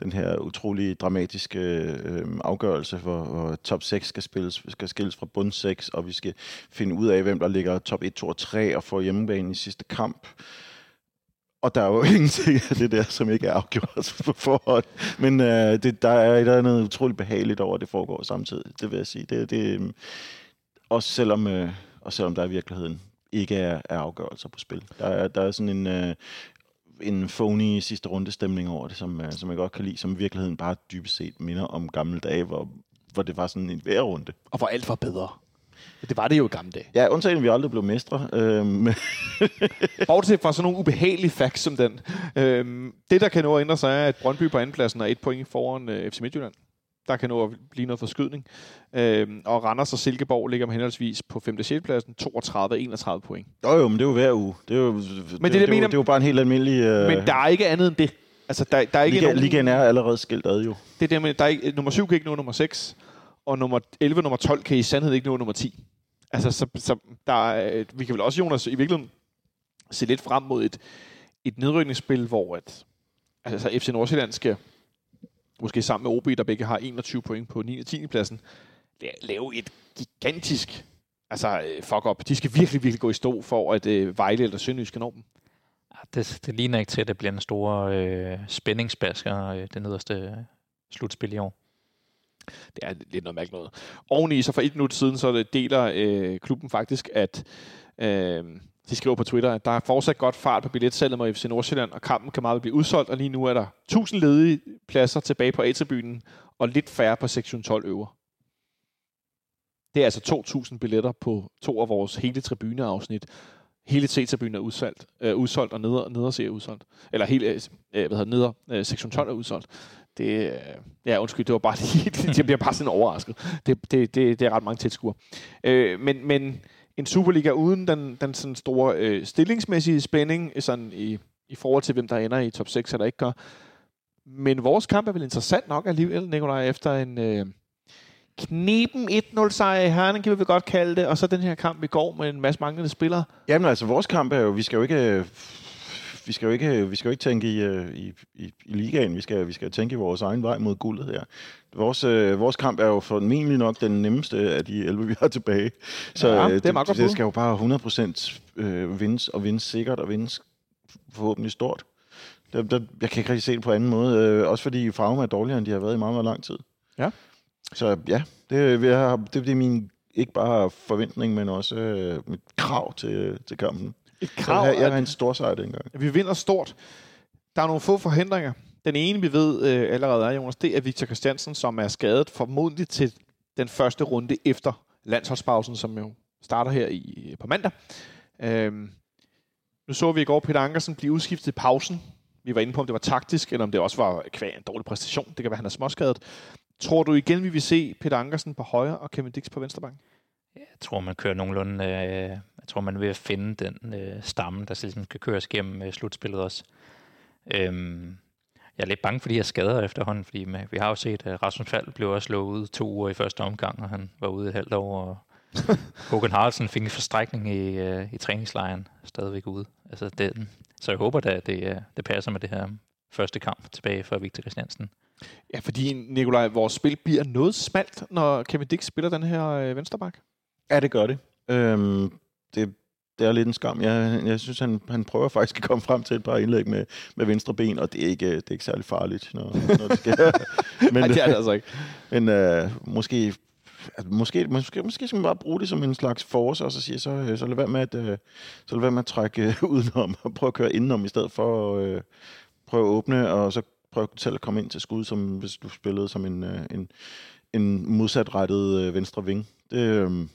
den her utrolig dramatiske øh, afgørelse, hvor, hvor top 6 skal, spilles, skal skilles fra bund 6, og vi skal finde ud af, hvem der ligger top 1, 2 og 3 og får hjemmebane i sidste kamp. Og der er jo ingenting af det der, som ikke er afgjort på forhånd. Men øh, det, der er et eller andet utroligt behageligt over, at det foregår samtidig. Det vil jeg sige. Det, det, øh, også selvom, øh, også selvom der i virkeligheden ikke er, er afgørelser på spil. Der er, der er sådan en, øh, en phony sidste runde stemning over det, som, øh, som jeg godt kan lide, som i virkeligheden bare dybest set minder om gamle dage, hvor, hvor det var sådan en hver runde. og hvor alt var bedre. Det var det jo i gamle dage. Ja, undtagen at vi aldrig blev mestre. Øh, men, Bortset fra sådan nogle ubehagelige facts som den. Øhm, det, der kan nå at ændre sig, er, at Brøndby på andenpladsen er et point foran øh, FC Midtjylland. Der kan nå at blive noget forskydning. Øhm, og Randers og Silkeborg ligger med henholdsvis på 5. og 6. pladsen, 32 og 31 point. jo, jo, men det er jo hver uge. Det er jo, det, det, det, jeg det, mener- det er jo bare en helt almindelig... Øh, Men der er ikke andet end det. Altså, der, der er ikke Liga, nogen, Ligaen er allerede skilt ad jo. Det er det, med, der er ikke, nummer 7 kan ikke nå nummer 6, og nummer 11 og nummer 12 kan i sandhed ikke nå nummer 10. Altså, så, så der er, vi kan vel også, Jonas, i virkeligheden se lidt frem mod et, et nedrykningsspil, hvor at, altså FC Nordsjælland skal måske sammen med OB, der begge har 21 point på 9. og 10. pladsen, la- lave et gigantisk altså, øh, fuck up. De skal virkelig, virkelig gå i stå for, at øh, Vejle eller Sønderjysk skal nå dem. Det, det ligner ikke til, at det bliver en stor øh, spændingsbasker, øh, det nederste øh, slutspil i år. Det er lidt noget mærkeligt noget. Oveni, så for et minut siden, så deler øh, klubben faktisk, at øh, de skriver på Twitter, at der er fortsat godt fart på billetsalget mod FC Nordsjælland, og kampen kan meget vel blive udsolgt, og lige nu er der 1000 ledige pladser tilbage på A-tribunen, og lidt færre på sektion 12 øver. Det er altså 2000 billetter på to af vores hele tribuneafsnit. Hele C-tribunen er udsolgt, øh, udsolgt og neder, neder er udsolgt. Eller hele, øh, hvad hedder neder, øh, sektion 12 er udsolgt. Det, øh, ja, undskyld, det var bare lige, jeg bliver bare sådan overrasket. Det, det, det, det er ret mange tilskuere. Øh, men, men en Superliga uden den, den sådan store øh, stillingsmæssige spænding, øh, sådan i, i forhold til, hvem der ender i top 6, eller ikke gør. Men vores kamp er vel interessant nok alligevel, Nikolaj, efter en øh, knepen 1-0 sejr i Herning, kan vi vel godt kalde det, og så den her kamp i går med en masse manglende spillere. Jamen altså, vores kamp er jo, vi skal jo ikke, øh, vi skal jo ikke, vi skal jo ikke tænke i, øh, i, i, i ligaen, vi skal, vi skal tænke i vores egen vej mod guldet her. Vores, øh, vores kamp er jo formentlig nok den nemmeste af de 11, vi har tilbage. Så Ja, øh, det det, bud. det skal jo bare 100% øh, vindes, og vindes sikkert, og vindes forhåbentlig stort. Der, der, jeg kan ikke rigtig se det på anden måde. Øh, også fordi Fragma er dårligere, end de har været i meget, meget lang tid. Ja. Så ja, det, jeg har, det, det er min ikke bare forventning, men også øh, mit krav til, til kampen. Et Jeg krav, jeg at- har en stor sejr dengang. vi vinder stort. Der er nogle få forhindringer. Den ene, vi ved øh, allerede er, Jonas, det er Victor Christiansen, som er skadet formodentlig til den første runde efter landsholdspausen, som jo starter her i, øh, på mandag. Øhm, nu så vi i går Peter Ankersen blive udskiftet i pausen. Vi var inde på, om det var taktisk, eller om det også var øh, kvæg en dårlig præstation. Det kan være, han er småskadet. Tror du igen, vi vil se Peter Ankersen på højre og Kevin Dix på venstre bank? Jeg tror, man kører nogenlunde... Øh, jeg tror, man vil finde den øh, stamme, der ligesom skal køres gennem øh, slutspillet også. Øhm, jeg er lidt bange for de her skader efterhånden, fordi med, vi har jo set, at Rasmus Fald blev også slået ud to uger i første omgang, og han var ude et halvt år. Og Håkan Haraldsen fik en forstrækning i, øh, i træningslejren, stadigvæk ude. Altså det, så jeg håber da, at det, øh, det passer med det her første kamp tilbage for Victor Christiansen. Ja, fordi Nikolaj, vores spil bliver noget smalt, når Kevin Dix spiller den her øh, venstreback. Ja, det gør det. Øhm, det, det er lidt en skam. Jeg, jeg synes, han, han prøver faktisk at komme frem til et par indlæg med, med venstre ben, og det er ikke, det er ikke særlig farligt, når, når det skal. men Nej, det er det altså ikke. men øh, måske, altså, måske, måske, måske skal man bare bruge det som en slags force, og så sige, så, så lad være med at, øh, så lad være med at trække øh, udenom, og prøve at køre indenom, i stedet for at øh, prøve at åbne, og så prøve selv at komme ind til skud, som hvis du spillede som en, øh, en, en modsatrettet venstre ving. Det, øh,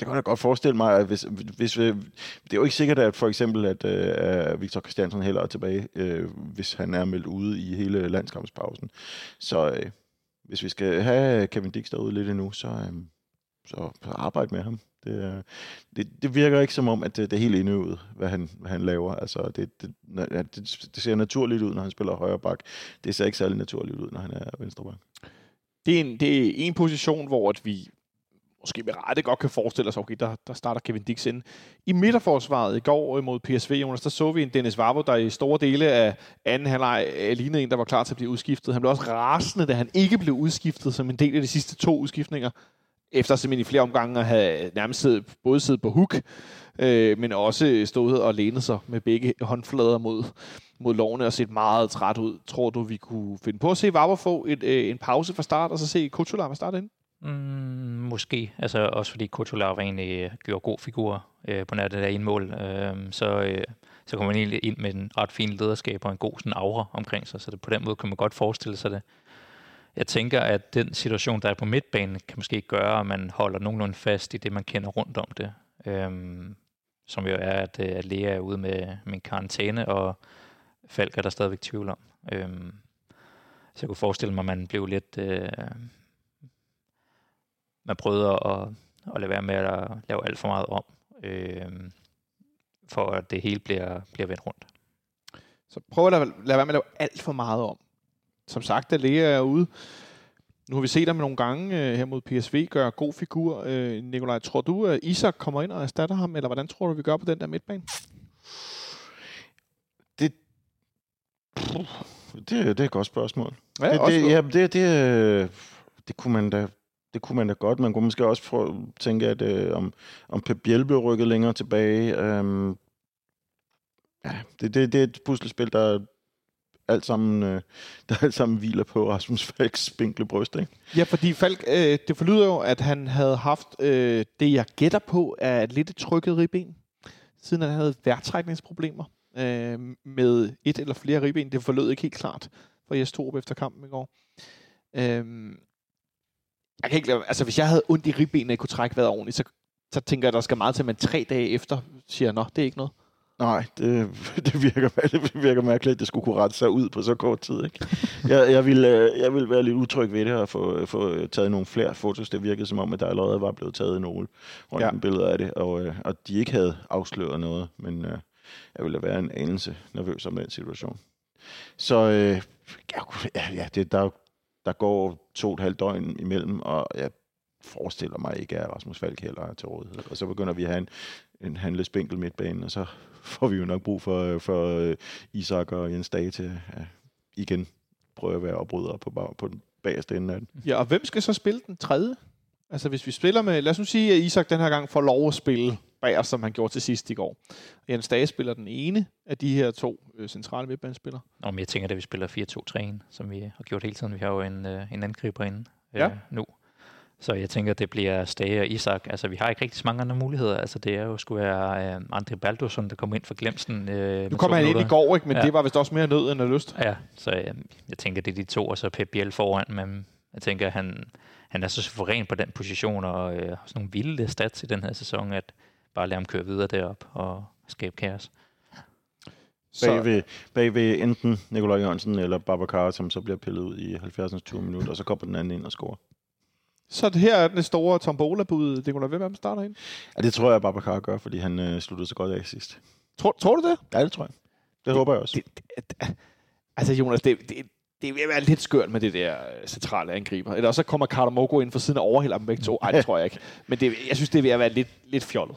jeg kan da godt forestille mig, at hvis, hvis, vi, det er jo ikke sikkert, at for eksempel, at øh, Victor Christiansen heller er tilbage, øh, hvis han er meldt ude i hele landskampspausen. Så øh, hvis vi skal have Kevin Dix derude lidt endnu, så, øh, så arbejde med ham. Det, det, det virker ikke som om, at det, det er helt indøvet, hvad han, hvad han laver. Altså, det, det, det, det ser naturligt ud, når han spiller højre bak. Det ser ikke særlig naturligt ud, når han er venstre bak. Det er en, det er en position, hvor at vi måske med rette godt kan forestille os, okay, der, der starter Kevin Dix ind. I midterforsvaret i går mod PSV, Jonas, der så vi en Dennis Vavo, der i store dele af anden halvleg lignede en, der var klar til at blive udskiftet. Han blev også rasende, da han ikke blev udskiftet som en del af de sidste to udskiftninger efter simpelthen i flere omgange at have nærmest siddet, både siddet på hook, øh, men også stået og lænet sig med begge håndflader mod, mod lovene og set meget træt ud. Tror du, vi kunne finde på at se Vavro få et, øh, en pause fra start, og så se Kutular starte ind? Mm, måske. Altså også fordi Kutulava egentlig øh, gjorde god figur øh, på nær det der ene mål. Øh, så, øh, så kommer man egentlig ind med en ret fin lederskab og en god sådan aura omkring sig. Så det, på den måde kan man godt forestille sig det jeg tænker, at den situation, der er på midtbanen, kan måske gøre, at man holder nogenlunde fast i det, man kender rundt om det. Øhm, som jo er, at, øh, at Lea er ude med, min karantæne, og Falk er der stadigvæk tvivl om. Øhm, så jeg kunne forestille mig, at man blev lidt... Øh, man prøvede at, at lade være med at lave alt for meget om, øh, for at det hele bliver, bliver vendt rundt. Så prøv at lade, lade være med at lave alt for meget om som sagt, at Lea er ude. Nu har vi set ham nogle gange øh, her mod PSV gøre god figur. Øh, Nikolaj, tror du, at Isak kommer ind og erstatter ham, eller hvordan tror du, vi gør på den der midtbane? Det, det, det er et godt spørgsmål. Ja, det, det, ja, det, det, det, kunne man da det kunne man da godt. Man kunne måske også prøve at tænke, at øh, om, om Pep Biel blev rykket længere tilbage. Øhm, ja, det, det, det er et puslespil, der, alt sammen, øh, der alt sammen hviler på Rasmus Falks spinkle bryst, ikke? Ja, fordi Falk, øh, det forlyder jo, at han havde haft øh, det, jeg gætter på, er et lidt trykket ribben, siden han havde værtrækningsproblemer øh, med et eller flere ribben. Det forlød ikke helt klart for Jes Torup efter kampen i går. Øh, jeg kan ikke lade, altså hvis jeg havde ondt i ribbenene, og kunne trække vejret ordentligt, så, så tænker jeg, at der skal meget til, at man tre dage efter siger, nå, det er ikke noget. Nej, det, det, virker, det virker mærkeligt, at det skulle kunne rette sig ud på så kort tid. Ikke? Jeg, jeg, vil, øh, jeg vil være lidt utryg ved det og få, få taget nogle flere fotos. Det virkede som om, at der allerede var blevet taget nogle rundt ja. billeder af det, og, øh, og de ikke havde afsløret noget. Men øh, jeg ville være en anelse nervøs om den situation. Så øh, ja, ja det, der, der går to og et halvt døgn imellem, og jeg forestiller mig ikke, at Rasmus Falk heller er til rådighed. Og så begynder vi at have en, en handlespinkel midtbane, og så får vi jo nok brug for, for øh, Isak og Jens Dage til ja, igen prøve at være opbrydere på, på den bagerste ende af den. Ja, og hvem skal så spille den tredje? Altså hvis vi spiller med, lad os nu sige, at Isak den her gang får lov at spille bager, som han gjorde til sidst i går. Jens Dage spiller den ene af de her to øh, centrale midtbanespillere. Nå, men jeg tænker, at vi spiller 4-2-3-1, som vi har gjort hele tiden. Vi har jo en, øh, en angriber inde øh, ja. nu. Så jeg tænker, det bliver Stage og Isak. Altså, vi har ikke rigtig så mange andre muligheder. Altså, det er jo skulle være øh, André Baldursson, der kommer ind for Glemsen. Øh, nu kommer han ind i går, ikke? men ja. det var vist også mere nød end lyst. Ja, så øh, jeg tænker, det er de to, og så Pep Biel foran. Men jeg tænker, han, han er så suveræn på den position, og øh, har sådan nogle vilde stats i den her sæson, at bare lade ham køre videre derop og skabe kaos. Bag ved, bag ved enten Nikolaj Jørgensen eller Babacar, som så bliver pillet ud i 70. 20 minutter, og så kommer den anden ind og scorer. Så det her er den store tombola-bud. Det kunne da hvem starter ind? Ja, det tror jeg, Babacar gør, fordi han øh, sluttede så godt af sidst. Tror, tror du det? Ja, det tror jeg. Det, det håber jeg også. Det, det, det, altså, Jonas, det, det, det vil være lidt skørt med det der øh, centrale angriber. Eller så kommer Carter ind for siden og overhælder dem begge to. Ej, det tror jeg ikke. Men det, jeg synes, det vil være lidt, lidt fjollet.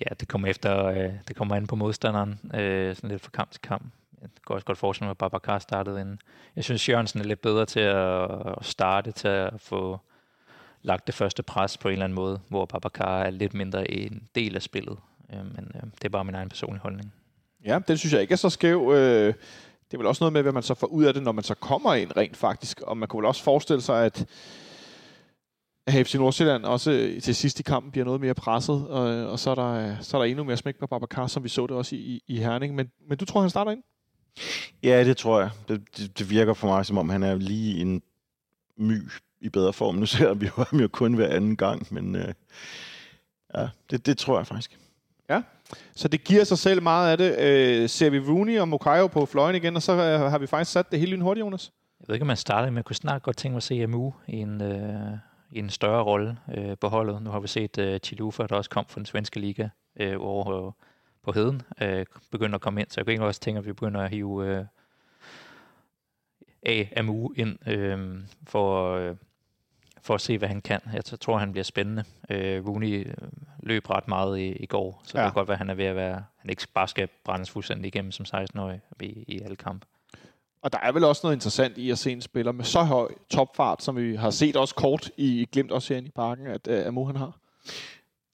Ja, det kommer efter, øh, det kommer an på modstanderen, øh, sådan lidt fra kamp til kamp. Jeg kan også godt forestille mig, at Babacar startede inden. Jeg synes, Jørgensen er lidt bedre til at starte, til at få lagt det første pres på en eller anden måde, hvor Babacar er lidt mindre en del af spillet. Øh, men øh, det er bare min egen personlige holdning. Ja, den synes jeg ikke er så skæv. Øh, det er vel også noget med, hvad man så får ud af det, når man så kommer ind rent faktisk. Og man kunne vel også forestille sig, at FC Nordsjælland også til sidst i kampen bliver noget mere presset, og, og så, er der, så er der endnu mere smæk på Babacar, som vi så det også i, i Herning. Men, men du tror, han starter ind? Ja, det tror jeg. Det, det, det virker for mig, som om han er lige en My i bedre form. Nu ser vi jo ham jo kun hver anden gang, men øh, ja, det, det tror jeg faktisk. Så det giver sig selv meget af det. Øh, ser vi Rooney og Mokayo på fløjen igen, og så øh, har vi faktisk sat det hele hurtigt, Jonas. Jeg ved ikke, om man startede, men jeg kunne snart godt tænke mig at se Amu i en, øh, en større rolle øh, på holdet. Nu har vi set øh, Chilufa, der også kom fra den svenske liga øh, over på heden, øh, begynder at komme ind. Så jeg kunne egentlig også tænke, at vi begynder at hive øh. Amu ind øh, for, øh, for at se, hvad han kan. Jeg tror, han bliver spændende. Øh, Rooney øh, løb ret meget i, i går, så. Ja. det kan godt være, at han er ved at være, han ikke bare skal brændes fuldstændig igennem som 16-årig i, i alle kampe. Og der er vel også noget interessant i at se en spiller med så høj topfart, som vi har set også kort i Glimt også herinde i parken, at uh, Amu han har.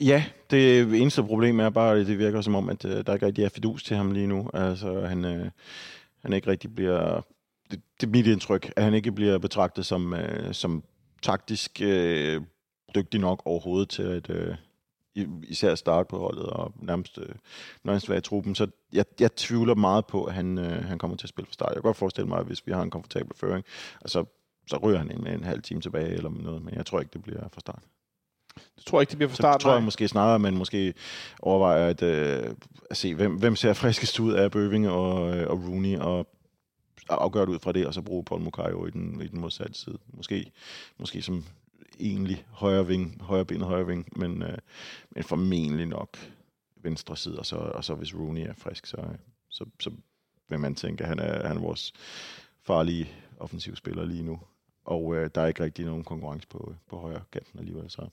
Ja, det eneste problem er bare, at det virker som om, at øh, der ikke rigtig er fidus til ham lige nu. Altså, han, øh, han ikke rigtig bliver... Det, det er mit indtryk, at han ikke bliver betragtet som, øh, som taktisk øh, dygtig nok overhovedet til at øh, især starte på holdet og nærmest, øh, nærmest være i truppen. Så jeg, jeg tvivler meget på, at han, øh, han kommer til at spille fra start. Jeg kan godt forestille mig, at hvis vi har en komfortabel føring, altså, så ryger han ind med en halv time tilbage eller noget, men jeg tror ikke, det bliver fra start. Det tror jeg ikke, det bliver fra Så start. tror jeg nej. måske snarere, at man måske overvejer at, øh, at se, hvem, hvem ser friskest ud af Bøving og, øh, og Rooney, og afgøre det ud fra det, og så bruge Paul Mukayo i den, i den modsatte side. Måske, måske som egentlig højre ving, højre ben højre ving, men, øh, men formentlig nok venstre side, og så, og så hvis Rooney er frisk, så, så, så vil man tænke, at han er, han er vores farlige offensivspiller lige nu. Og øh, der er ikke rigtig nogen konkurrence på, på højre kanten alligevel, så,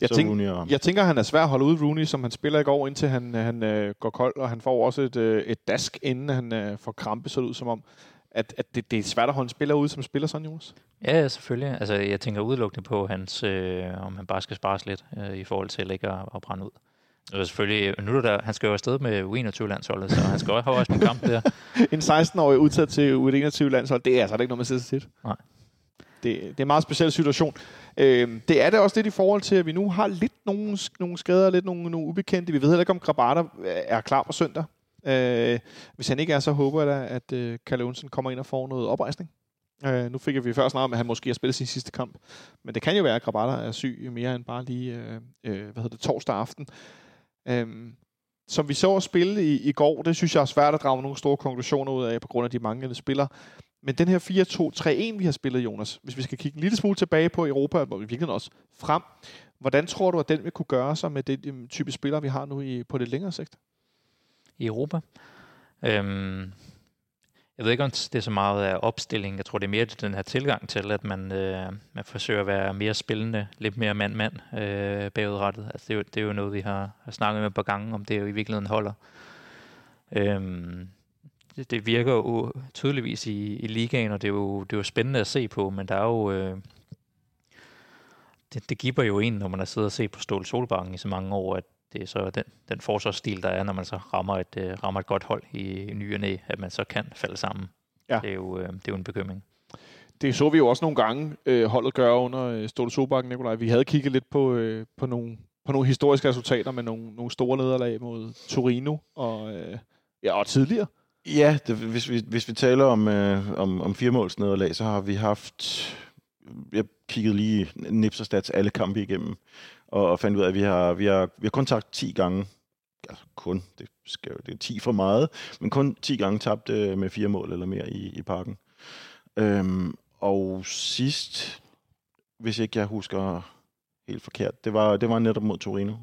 Jeg så tænker, Rooney og, Jeg tænker, han er svær at holde ude, Rooney, som han spiller i går, indtil han, han øh, går kold, og han får også et, øh, et dask, inden han øh, får krampe, så det ud som om, at, at det, det er svært at holde en spiller ude, som spiller sådan, Jonas. Ja, ja, selvfølgelig. Altså, jeg tænker udelukkende på, hans, øh, om han bare skal spares lidt øh, i forhold til ikke at, at brænde ud. Og selvfølgelig, nu er der, han skal jo afsted med U21-landsholdet, så han skal også have også en kamp der. En 16-årig udtaget til U21-landshold, det er altså ikke noget, man sig til. Nej. Det, det er en meget speciel situation. Øh, det er det også lidt i forhold til, at vi nu har lidt nogle, nogle skader, lidt nogle, nogle ubekendte. Vi ved heller ikke, om Grabata er klar på søndag. Øh, hvis han ikke er, så håber jeg da, at øh, Kalle Olsen kommer ind og får noget oprejsning. Øh, nu fik vi før snart om, at han måske har spillet sin sidste kamp. Men det kan jo være, at Grabata er syg mere end bare lige øh, øh, hvad hedder det, torsdag aften. Øh, som vi så at spille i, i går, det synes jeg er svært at drage nogle store konklusioner ud af, på grund af de manglende spillere. Men den her 4-2-3-1, vi har spillet, Jonas, hvis vi skal kigge en lille smule tilbage på Europa, og vi virkelig også frem, hvordan tror du, at den vil kunne gøre sig med det type spillere, vi har nu i, på det længere sigt? I Europa. Øhm, jeg ved ikke, om det er så meget af opstilling. Jeg tror, det er mere den her tilgang til, at man, øh, man forsøger at være mere spillende, lidt mere mand-mand øh, bagudrettet. Altså, det, er jo, det er jo noget, vi har, har snakket med et par gange, om det jo i virkeligheden holder. Øhm, det, det virker jo tydeligvis i, i ligaen, og det er, jo, det er jo spændende at se på, men der er jo... Øh, det, det giver jo en, når man har siddet og set på Ståle Solbakken i så mange år, at det er så den, den forsvarsstil, der er, når man så rammer et, øh, rammer et godt hold i, i ny og næ, at man så kan falde sammen. Ja. Det, er jo, øh, det er jo en bekymring. Det så vi jo også nogle gange øh, holdet gøre under øh, Ståle Sobakken, Nikolaj. Vi havde kigget lidt på, øh, på, nogle, på nogle historiske resultater med nogle, nogle store nederlag mod Torino og, øh, ja, og tidligere. Ja, det, hvis, vi, hvis vi taler om, øh, om, om firemålsnederlag, så har vi haft... Jeg kiggede lige Nips og Stats alle kampe igennem, og, og fandt ud af, at vi har, vi har, vi har kun tabt 10 gange. Altså kun, det, skal, det er 10 for meget, men kun 10 gange tabt øh, med fire mål eller mere i, i parken. Øhm, og sidst, hvis ikke jeg husker helt forkert, det var, det var netop mod Torino.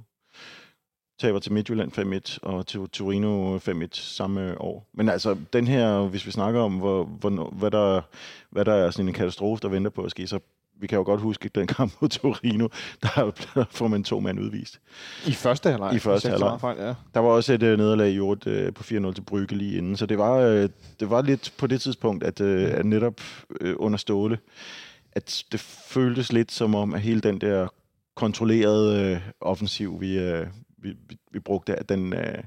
Taber til Midtjylland 5-1, og til Torino 5-1 samme år. Men altså, den her, hvis vi snakker om, hvor, hvor, hvad, der, hvad der er sådan en katastrofe, der venter på at ske, så vi kan jo godt huske den kamp mod Torino, der, får man to mand udvist. I første halvleg. I første halvleg. Ja. Der var også et øh, nederlag i øvrigt øh, på 4-0 til Brygge lige inden, så det var, øh, det var lidt på det tidspunkt, at, øh, at netop øh, under Ståle, at det føltes lidt som om, at hele den der kontrollerede øh, offensiv, vi, øh, vi, vi, vi brugte, at den, øh,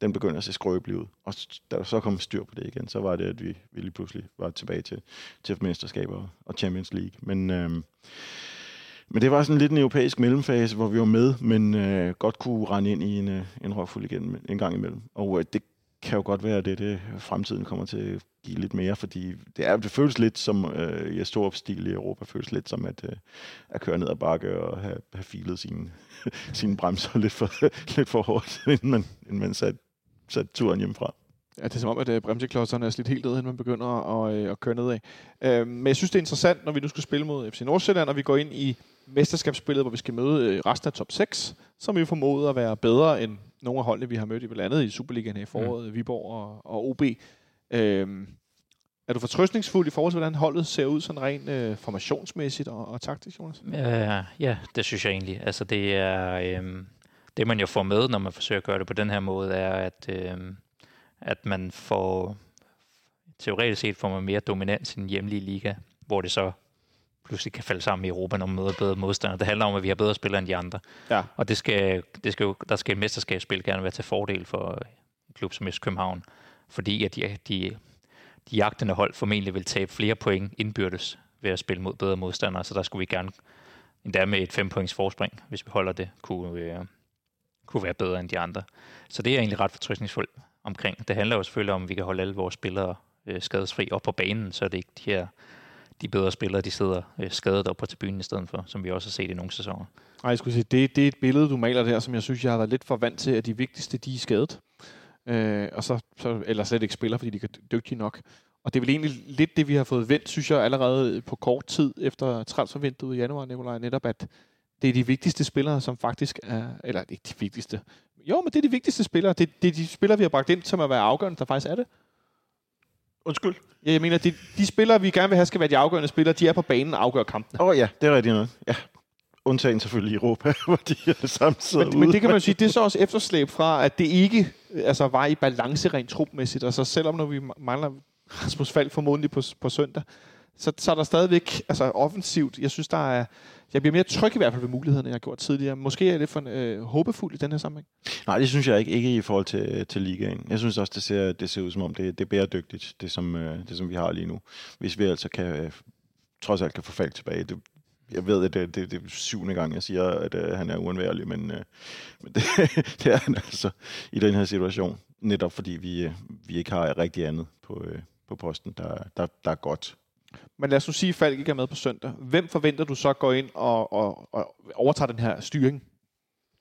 den begynder at se skrøbelig ud. Og da der så kom styr på det igen, så var det, at vi, vi lige pludselig var tilbage til, til mesterskaber og Champions League. Men, øh, men det var sådan lidt en europæisk mellemfase, hvor vi var med, men øh, godt kunne rende ind i en, øh, en røvfuld igen en gang imellem. Og øh, det, kan jo godt være, at det, det fremtiden kommer til at give lidt mere, fordi det, er, det føles lidt som, øh, i stor stil i Europa, føles lidt som at, øh, at køre ned ad bakke og have, have filet sine, sine bremser lidt for, lidt for hårdt, inden man, inden man satte sat turen hjemmefra. Ja, det er som om, at uh, bremseklodserne er slidt helt ned, inden man begynder at, uh, at køre nedad. Uh, men jeg synes, det er interessant, når vi nu skal spille mod FC Nordsjælland, og vi går ind i mesterskabsspillet, hvor vi skal møde uh, resten af top 6, som vi formoder at være bedre end nogle af holdene, vi har mødt i blandt andet i Superligaen her i foråret, mm. Viborg og, og OB. Uh, er du fortrøstningsfuld i forhold til, hvordan holdet ser ud sådan rent uh, formationsmæssigt og, og taktisk, Jonas? Uh, ja, det synes jeg egentlig. Altså, det er... Uh, det, man jo får med, når man forsøger at gøre det på den her måde, er, at... Uh, at man får, teoretisk set får man mere dominans i den hjemlige liga, hvor det så pludselig kan falde sammen i Europa, når man møder bedre modstandere. Det handler om, at vi har bedre spillere end de andre. Ja. Og det skal, det skal jo, der skal et mesterskabsspil gerne være til fordel for en klub som Øst København, fordi at de, de, de jagtende hold formentlig vil tabe flere point indbyrdes ved at spille mod bedre modstandere, så der skulle vi gerne endda med et 5 points forspring, hvis vi holder det, kunne, øh, kunne være bedre end de andre. Så det er egentlig ret fortrystningsfuld omkring. Det handler jo selvfølgelig om, at vi kan holde alle vores spillere øh, skadesfri op på banen, så det ikke de her de bedre spillere, de sidder øh, skadet op på tribunen i stedet for, som vi også har set i nogle sæsoner. Nej, jeg skulle sige, det, det er et billede, du maler der, som jeg synes, jeg har været lidt for vant til, at de vigtigste, de er skadet. Øh, og så, så, eller slet ikke spiller, fordi de er dygtige nok. Og det er vel egentlig lidt det, vi har fået vendt, synes jeg, allerede på kort tid efter transfervinduet i januar, Nikolaj, netop at det er de vigtigste spillere, som faktisk er, eller ikke de vigtigste, jo, men det er de vigtigste spillere. Det, det er de spillere, vi har bragt ind, som er være afgørende, der faktisk er det. Undskyld. Ja, jeg mener, de, de spillere, vi gerne vil have, skal være de afgørende spillere, de er på banen og afgør kampene. Åh oh, ja, det er rigtigt noget. Ja. Undtagen selvfølgelig i Europa, hvor de er samtidig men, men det kan man sige, det er så også efterslæb fra, at det ikke altså, var i balance rent trupmæssigt. Altså selvom når vi mangler Rasmus Falk formodentlig på, på søndag, så, så er der stadigvæk altså, offensivt. Jeg synes, der er, jeg bliver mere tryg i hvert fald ved mulighederne, jeg har gjort tidligere. Måske er jeg lidt for øh, håbefuld i den her sammenhæng. Nej, det synes jeg ikke, ikke i forhold til, til ligaen. Jeg synes også, det ser, det ser ud som om, det, det er bæredygtigt, det som, øh, det som vi har lige nu. Hvis vi altså kan, øh, trods alt kan få Falk tilbage. Det, jeg ved, at det, det, det er syvende gang, jeg siger, at øh, han er uundværlig, men, øh, men det, det er han altså i den her situation. Netop fordi vi, øh, vi ikke har rigtig andet på, øh, på posten, der, der, der er godt. Men lad os nu sige, at Falk ikke er med på søndag. Hvem forventer du så går ind og, og, og overtager den her styring?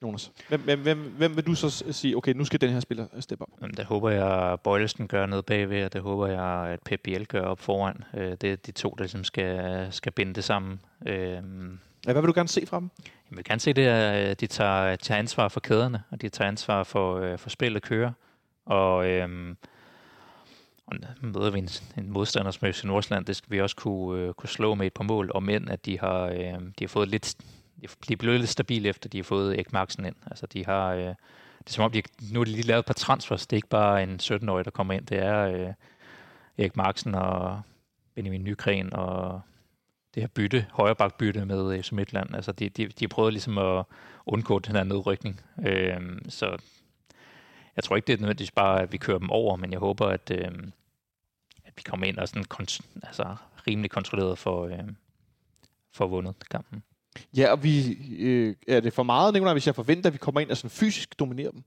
Jonas? Hvem, hvem, hvem, hvem vil du så sige, okay, nu skal den her spiller steppe op? Jamen, det håber jeg, at Bøjlesen gør noget bagved, og det håber jeg, at Pep Biel gør op foran. Øh, det er de to, der ligesom skal, skal binde det sammen. Øhm, ja, hvad vil du gerne se fra dem? Jeg vil gerne se det, at de tager, tager ansvar for kæderne, og de tager ansvar for, øh, for spillet kører. Og øhm, møder vi en, en modstander som FC Nordsjælland, det skal vi også kunne, øh, kunne slå med et par mål, og men at de har, øh, de har fået lidt, de er blevet lidt stabile efter, de har fået Erik Marksen ind. Altså de har, øh, det er som om, de, nu har de lige lavet et par transfers, det er ikke bare en 17-årig, der kommer ind, det er øh, Erik Marksen og Benjamin Nykren og det her bytte, højrebakbytte med øh, FC Midtland. Altså de, de, de har prøvet ligesom at undgå den her nedrykning. Øh, så jeg tror ikke, det er nødvendigvis bare, at vi kører dem over, men jeg håber, at, øh, vi kommer ind og sådan kont- altså, rimelig kontrolleret for, øh, for vundet kampen. Ja, og vi, øh, er det for meget, Nicolaj, hvis jeg forventer, at vi kommer ind og sådan fysisk dominerer dem?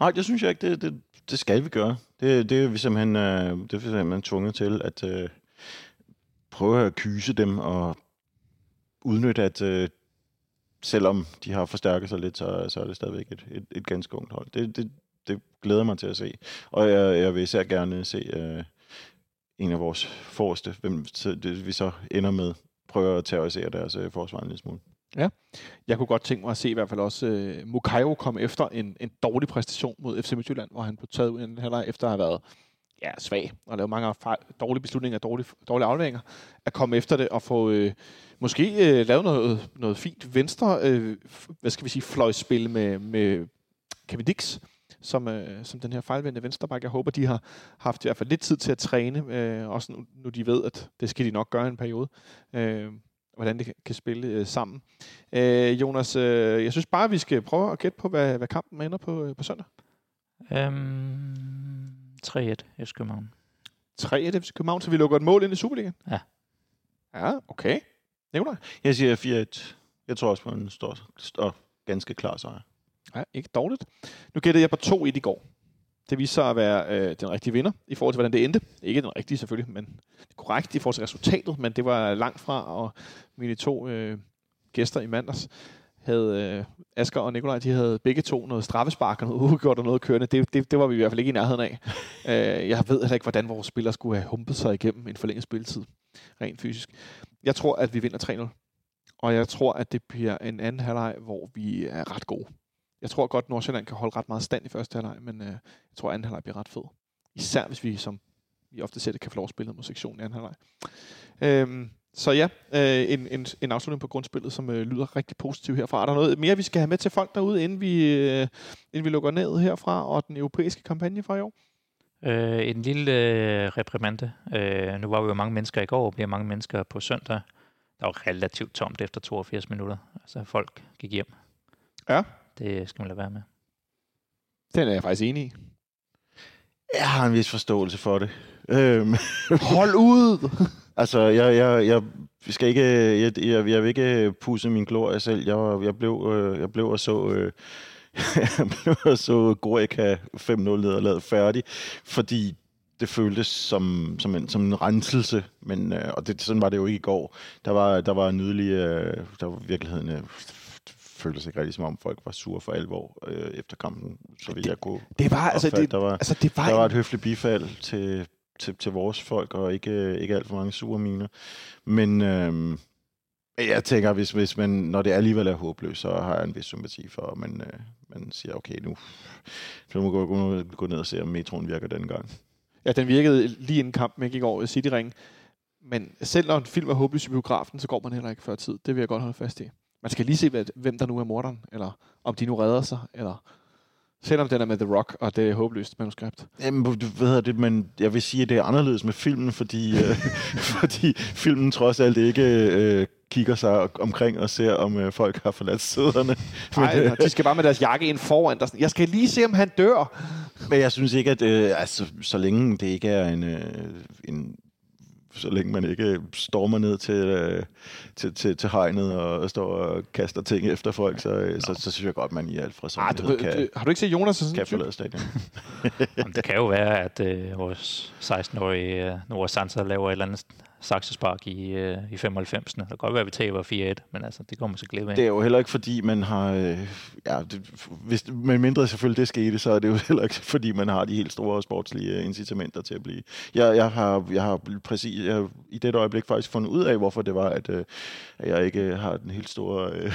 Nej, det synes jeg ikke. Det, det, det skal vi gøre. Det, det er vi simpelthen, øh, det er vi simpelthen tvunget til at øh, prøve at kyse dem og udnytte, at øh, selvom de har forstærket sig lidt, så, så er det stadigvæk et, et, et ganske ungt hold. Det, det, det glæder mig til at se. Og jeg, jeg vil især gerne se øh, en af vores forreste, hvem det, vi så ender med, prøver at terrorisere deres øh, forsvar en lille smule. Ja, jeg kunne godt tænke mig at se i hvert fald også øh, Mukayo komme efter en, en dårlig præstation mod FC Midtjylland, hvor han blev taget ud i en halvleg efter at have været ja, svag og lavet mange fejl, dårlige beslutninger, dårlige, dårlige afleveringer, at komme efter det og få øh, måske øh, lavet noget, noget fint venstre, øh, hvad skal vi sige, fløjspil med, med Kevin Dix, som, øh, som den her fejlvendte venstreback. Jeg håber, de har haft i hvert fald lidt tid til at træne, øh, også nu, nu de ved, at det skal de nok gøre i en periode. Øh, hvordan det kan spille øh, sammen. Øh, Jonas, øh, jeg synes bare, vi skal prøve at gætte på, hvad, hvad kampen ender på, øh, på søndag. Um, 3-1 FC København. 3-1 FC København, så vi lukker et mål ind i Superligaen? Ja. Ja, okay. Nævner Jeg siger 4-1. Jeg tror også på en stor, stor ganske klar sejr. Ja, ikke dårligt. Nu gættede jeg på 2-1 i går. Det viste sig at være øh, den rigtige vinder i forhold til, hvordan det endte. Ikke den rigtige selvfølgelig, men korrekt i forhold til resultatet, men det var langt fra, og mine to øh, gæster i mandags havde øh, Asger og Nikolaj, de havde begge to noget straffespark og noget uafgjort og noget kørende. Det, det, det var vi i hvert fald ikke i nærheden af. øh, jeg ved heller ikke, hvordan vores spillere skulle have humpet sig igennem en forlænget spilletid, rent fysisk. Jeg tror, at vi vinder 3-0. Og jeg tror, at det bliver en anden halvleg, hvor vi er ret gode. Jeg tror godt, at Nordsjælland kan holde ret meget stand i første halvleg, men øh, jeg tror, at anden halvleg bliver ret fed. Især hvis vi, som vi ofte ser det, kan få lov at spille mod sektionen i anden halvleg. Øhm, så ja, øh, en, en, en afslutning på grundspillet, som øh, lyder rigtig positiv herfra. Er der noget mere, vi skal have med til folk derude, inden vi, øh, inden vi lukker ned herfra, og den europæiske kampagne fra i år? Øh, en lille øh, reprimande. Øh, nu var vi jo mange mennesker i går, og bliver mange mennesker på søndag. Der var relativt tomt efter 82 minutter. Altså folk gik hjem. Ja. Det skal man lade være med. Den er jeg faktisk enig i. Jeg har en vis forståelse for det. Øhm, Hold ud! altså, jeg, jeg, jeg skal ikke, jeg, jeg, jeg vil ikke pusse min glorie selv. Jeg, jeg, blev, øh, jeg blev og så... Øh, jeg blev og så Gorica 5-0 nederlaget færdig, fordi det føltes som, som, en, som en renselse, men, øh, og det, sådan var det jo ikke i går. Der var, der var nydelig, øh, der var virkeligheden, øh, føltes ikke rigtig som om folk var sure for alvor øh, efter kampen, så vidt jeg kunne Det var, altså, opfatte. det, der var, altså, det var, der var et høfligt bifald til, til, til vores folk, og ikke, ikke alt for mange sure miner. Men øhm, jeg tænker, hvis, hvis man, når det alligevel er håbløst, så har jeg en vis sympati for, at man, øh, man siger, okay, nu så må gå, gå, gå ned og se, om metroen virker den gang. Ja, den virkede lige inden kampen, ikke i går i City Ring. Men selv når en film er håbløs i biografen, så går man heller ikke før tid. Det vil jeg godt holde fast i. Man skal lige se, hvad- hvem der nu er morderen, eller om de nu redder sig, eller selvom den er med The Rock, og det er håbløst manuskript. Jamen, du ved det, men jeg vil sige, at det er anderledes med filmen, fordi, øh, fordi filmen trods alt ikke øh, kigger sig omkring og ser, om øh, folk har forladt sæderne. Nej, de skal bare med deres jakke ind foran. Der, er jeg skal lige se, om han dør. Men jeg synes ikke, at øh, altså, så længe det ikke er en, øh, en så længe man ikke stormer ned til, øh, til, til, til hegnet og står og kaster ting efter folk, så, øh, så, så synes jeg godt, man i alt fra Ah, sådan du, kan, du, har du ikke set Jonas? sådan kan forlade stadion. Jamen, det kan jo være, at øh, vores 16-årige øh, Nora Sansa laver et eller andet saksespark i, øh, i 95'erne. Det kan godt være, at vi taber 4-1, men altså, det kommer man så glip af. Det er jo heller ikke fordi, man har... Øh, ja, det, hvis, med mindre selvfølgelig det skete, så er det jo heller ikke fordi, man har de helt store sportslige øh, incitamenter til at blive. Jeg, jeg har, jeg har præcis jeg, har i det øjeblik faktisk fundet ud af, hvorfor det var, at, øh, at jeg ikke øh, har den helt store øh,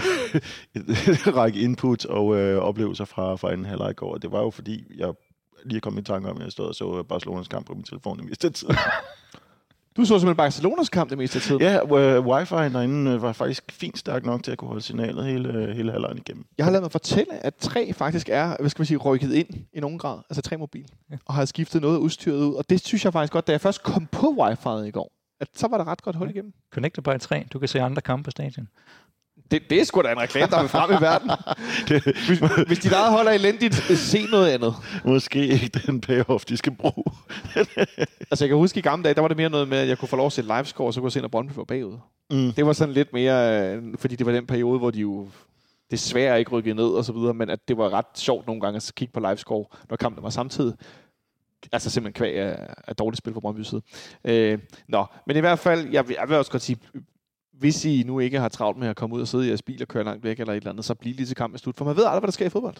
række input og øh, oplevelser fra, fra anden halvleg går. Det var jo fordi, jeg lige kom i tanke om, at jeg stod og så Barcelonas kamp på min telefon i meste tid. Du så simpelthen Barcelonas kamp det meste af tiden. ja, øh, wifi derinde øh, var faktisk fint stærk nok til at kunne holde signalet hele, øh, hele halvlejen igennem. Jeg har lavet mig fortælle, at tre faktisk er, hvad skal man sige, rykket ind i nogen grad. Altså tre mobil. Ja. Og har skiftet noget af udstyret ud. Og det synes jeg faktisk godt, da jeg først kom på wifi'et i går, at så var der ret godt hul igennem. Connected by 3. Du kan se andre kampe på stadion. Det, det er sgu da en reklame, der vil frem i verden. Hvis, hvis dit eget hold er elendigt, se noget andet. Måske ikke den payoff, de skal bruge. Altså, jeg kan huske i gamle dage, der var det mere noget med, at jeg kunne få lov at se livescore, og så kunne jeg se, når Brøndby var bagud. Mm. Det var sådan lidt mere, øh, fordi det var den periode, hvor de jo desværre ikke rykkede ned og så videre, men at det var ret sjovt nogle gange at kigge på livescore, når kampen var samtidig. Altså simpelthen kvæg af, af dårligt spil på Brøndby side. Øh, nå, men i hvert fald, jeg vil, jeg vil også godt sige, hvis I nu ikke har travlt med at komme ud og sidde i jeres bil og køre langt væk eller et eller andet, så bliv lige til kampen slut, for man ved aldrig, hvad der sker i fodbold.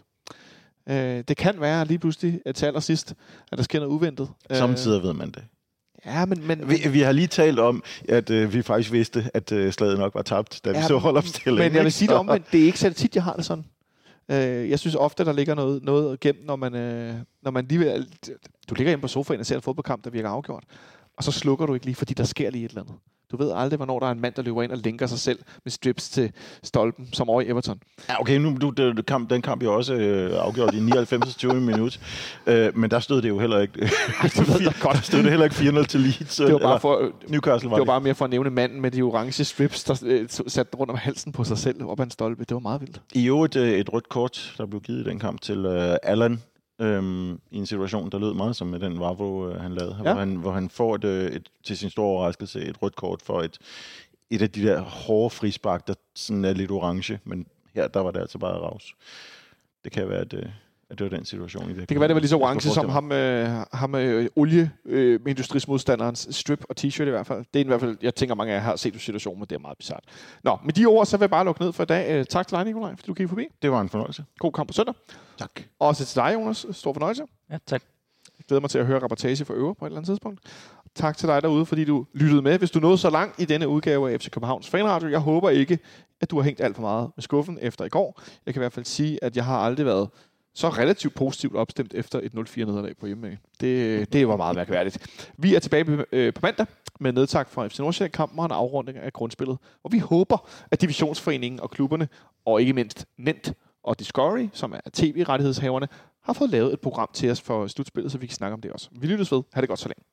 Øh, det kan være lige pludselig at til allersidst, at der sker noget uventet. Samtidig ved man det. Øh, ja, men, men, Vi, vi har lige talt om, at øh, vi faktisk vidste, at øh, slaget nok var tabt, da vi Ja, så holdopstillingen. Men jeg vil sige det omvendt, det er ikke så tit, jeg har det sådan. Øh, jeg synes ofte, der ligger noget, noget gemt, når man, øh, når man lige Du ligger hjemme på sofaen og ser en fodboldkamp, der virker afgjort. Og så slukker du ikke lige, fordi der sker lige et eller andet. Du ved aldrig, hvornår der er en mand, der løber ind og linker sig selv med strips til stolpen, som over i Everton. Ja, okay, nu, du, det, kamp, den kamp jo også øh, afgjort i 99. 20 minut. Øh, men der stod det jo heller ikke... det ved jeg godt. Der stod det heller ikke 4-0 til Leeds. Det var bare, for, Newcastle var det var bare mere for at nævne manden med de orange strips, der øh, satte rundt om halsen på sig selv op ad en stolpe. Det var meget vildt. I øvrigt øh, et rødt kort, der blev givet i den kamp til øh, Allan, øhm, i en situation, der lød meget som med den Vavro, øh, han lavede, Ja. hvor, han, hvor han får et, øh, et, til sin store overraskelse et rødt kort for et, et af de der hårde frispark, der sådan er lidt orange, men her der var det altså bare raus. Det kan være, at, øh, at det var den situation i virkeligheden. Det kan være, det var lige så orange som ham, øh, ham øh, olie øh, strip og t-shirt i hvert fald. Det er i hvert fald, jeg tænker, mange af jer har set situationen, men det er meget bizart. Nå, med de ord, så vil jeg bare lukke ned for i dag. Øh, tak til dig, Nikolaj, fordi du kiggede forbi. Det var en fornøjelse. God kamp på søndag. Tak. Og også til dig, Jonas. Stor fornøjelse. Ja, tak. Jeg glæder mig til at høre rapportage fra Øver på et eller andet tidspunkt. Tak til dig derude, fordi du lyttede med. Hvis du nåede så langt i denne udgave af FC Københavns Fanradio, jeg håber ikke, at du har hængt alt for meget med skuffen efter i går. Jeg kan i hvert fald sige, at jeg har aldrig været så relativt positivt opstemt efter et 0-4 nederlag på hjemmebane. Det, det var meget mærkværdigt. Vi er tilbage på, øh, på mandag med nedtak fra FC Nordsjælland-kampen og en afrunding af grundspillet. Og vi håber, at divisionsforeningen og klubberne, og ikke mindst Nent og Discovery, som er tv-rettighedshaverne, har fået lavet et program til os for slutspillet, så vi kan snakke om det også. Vi lyttes ved. Ha' det godt så længe.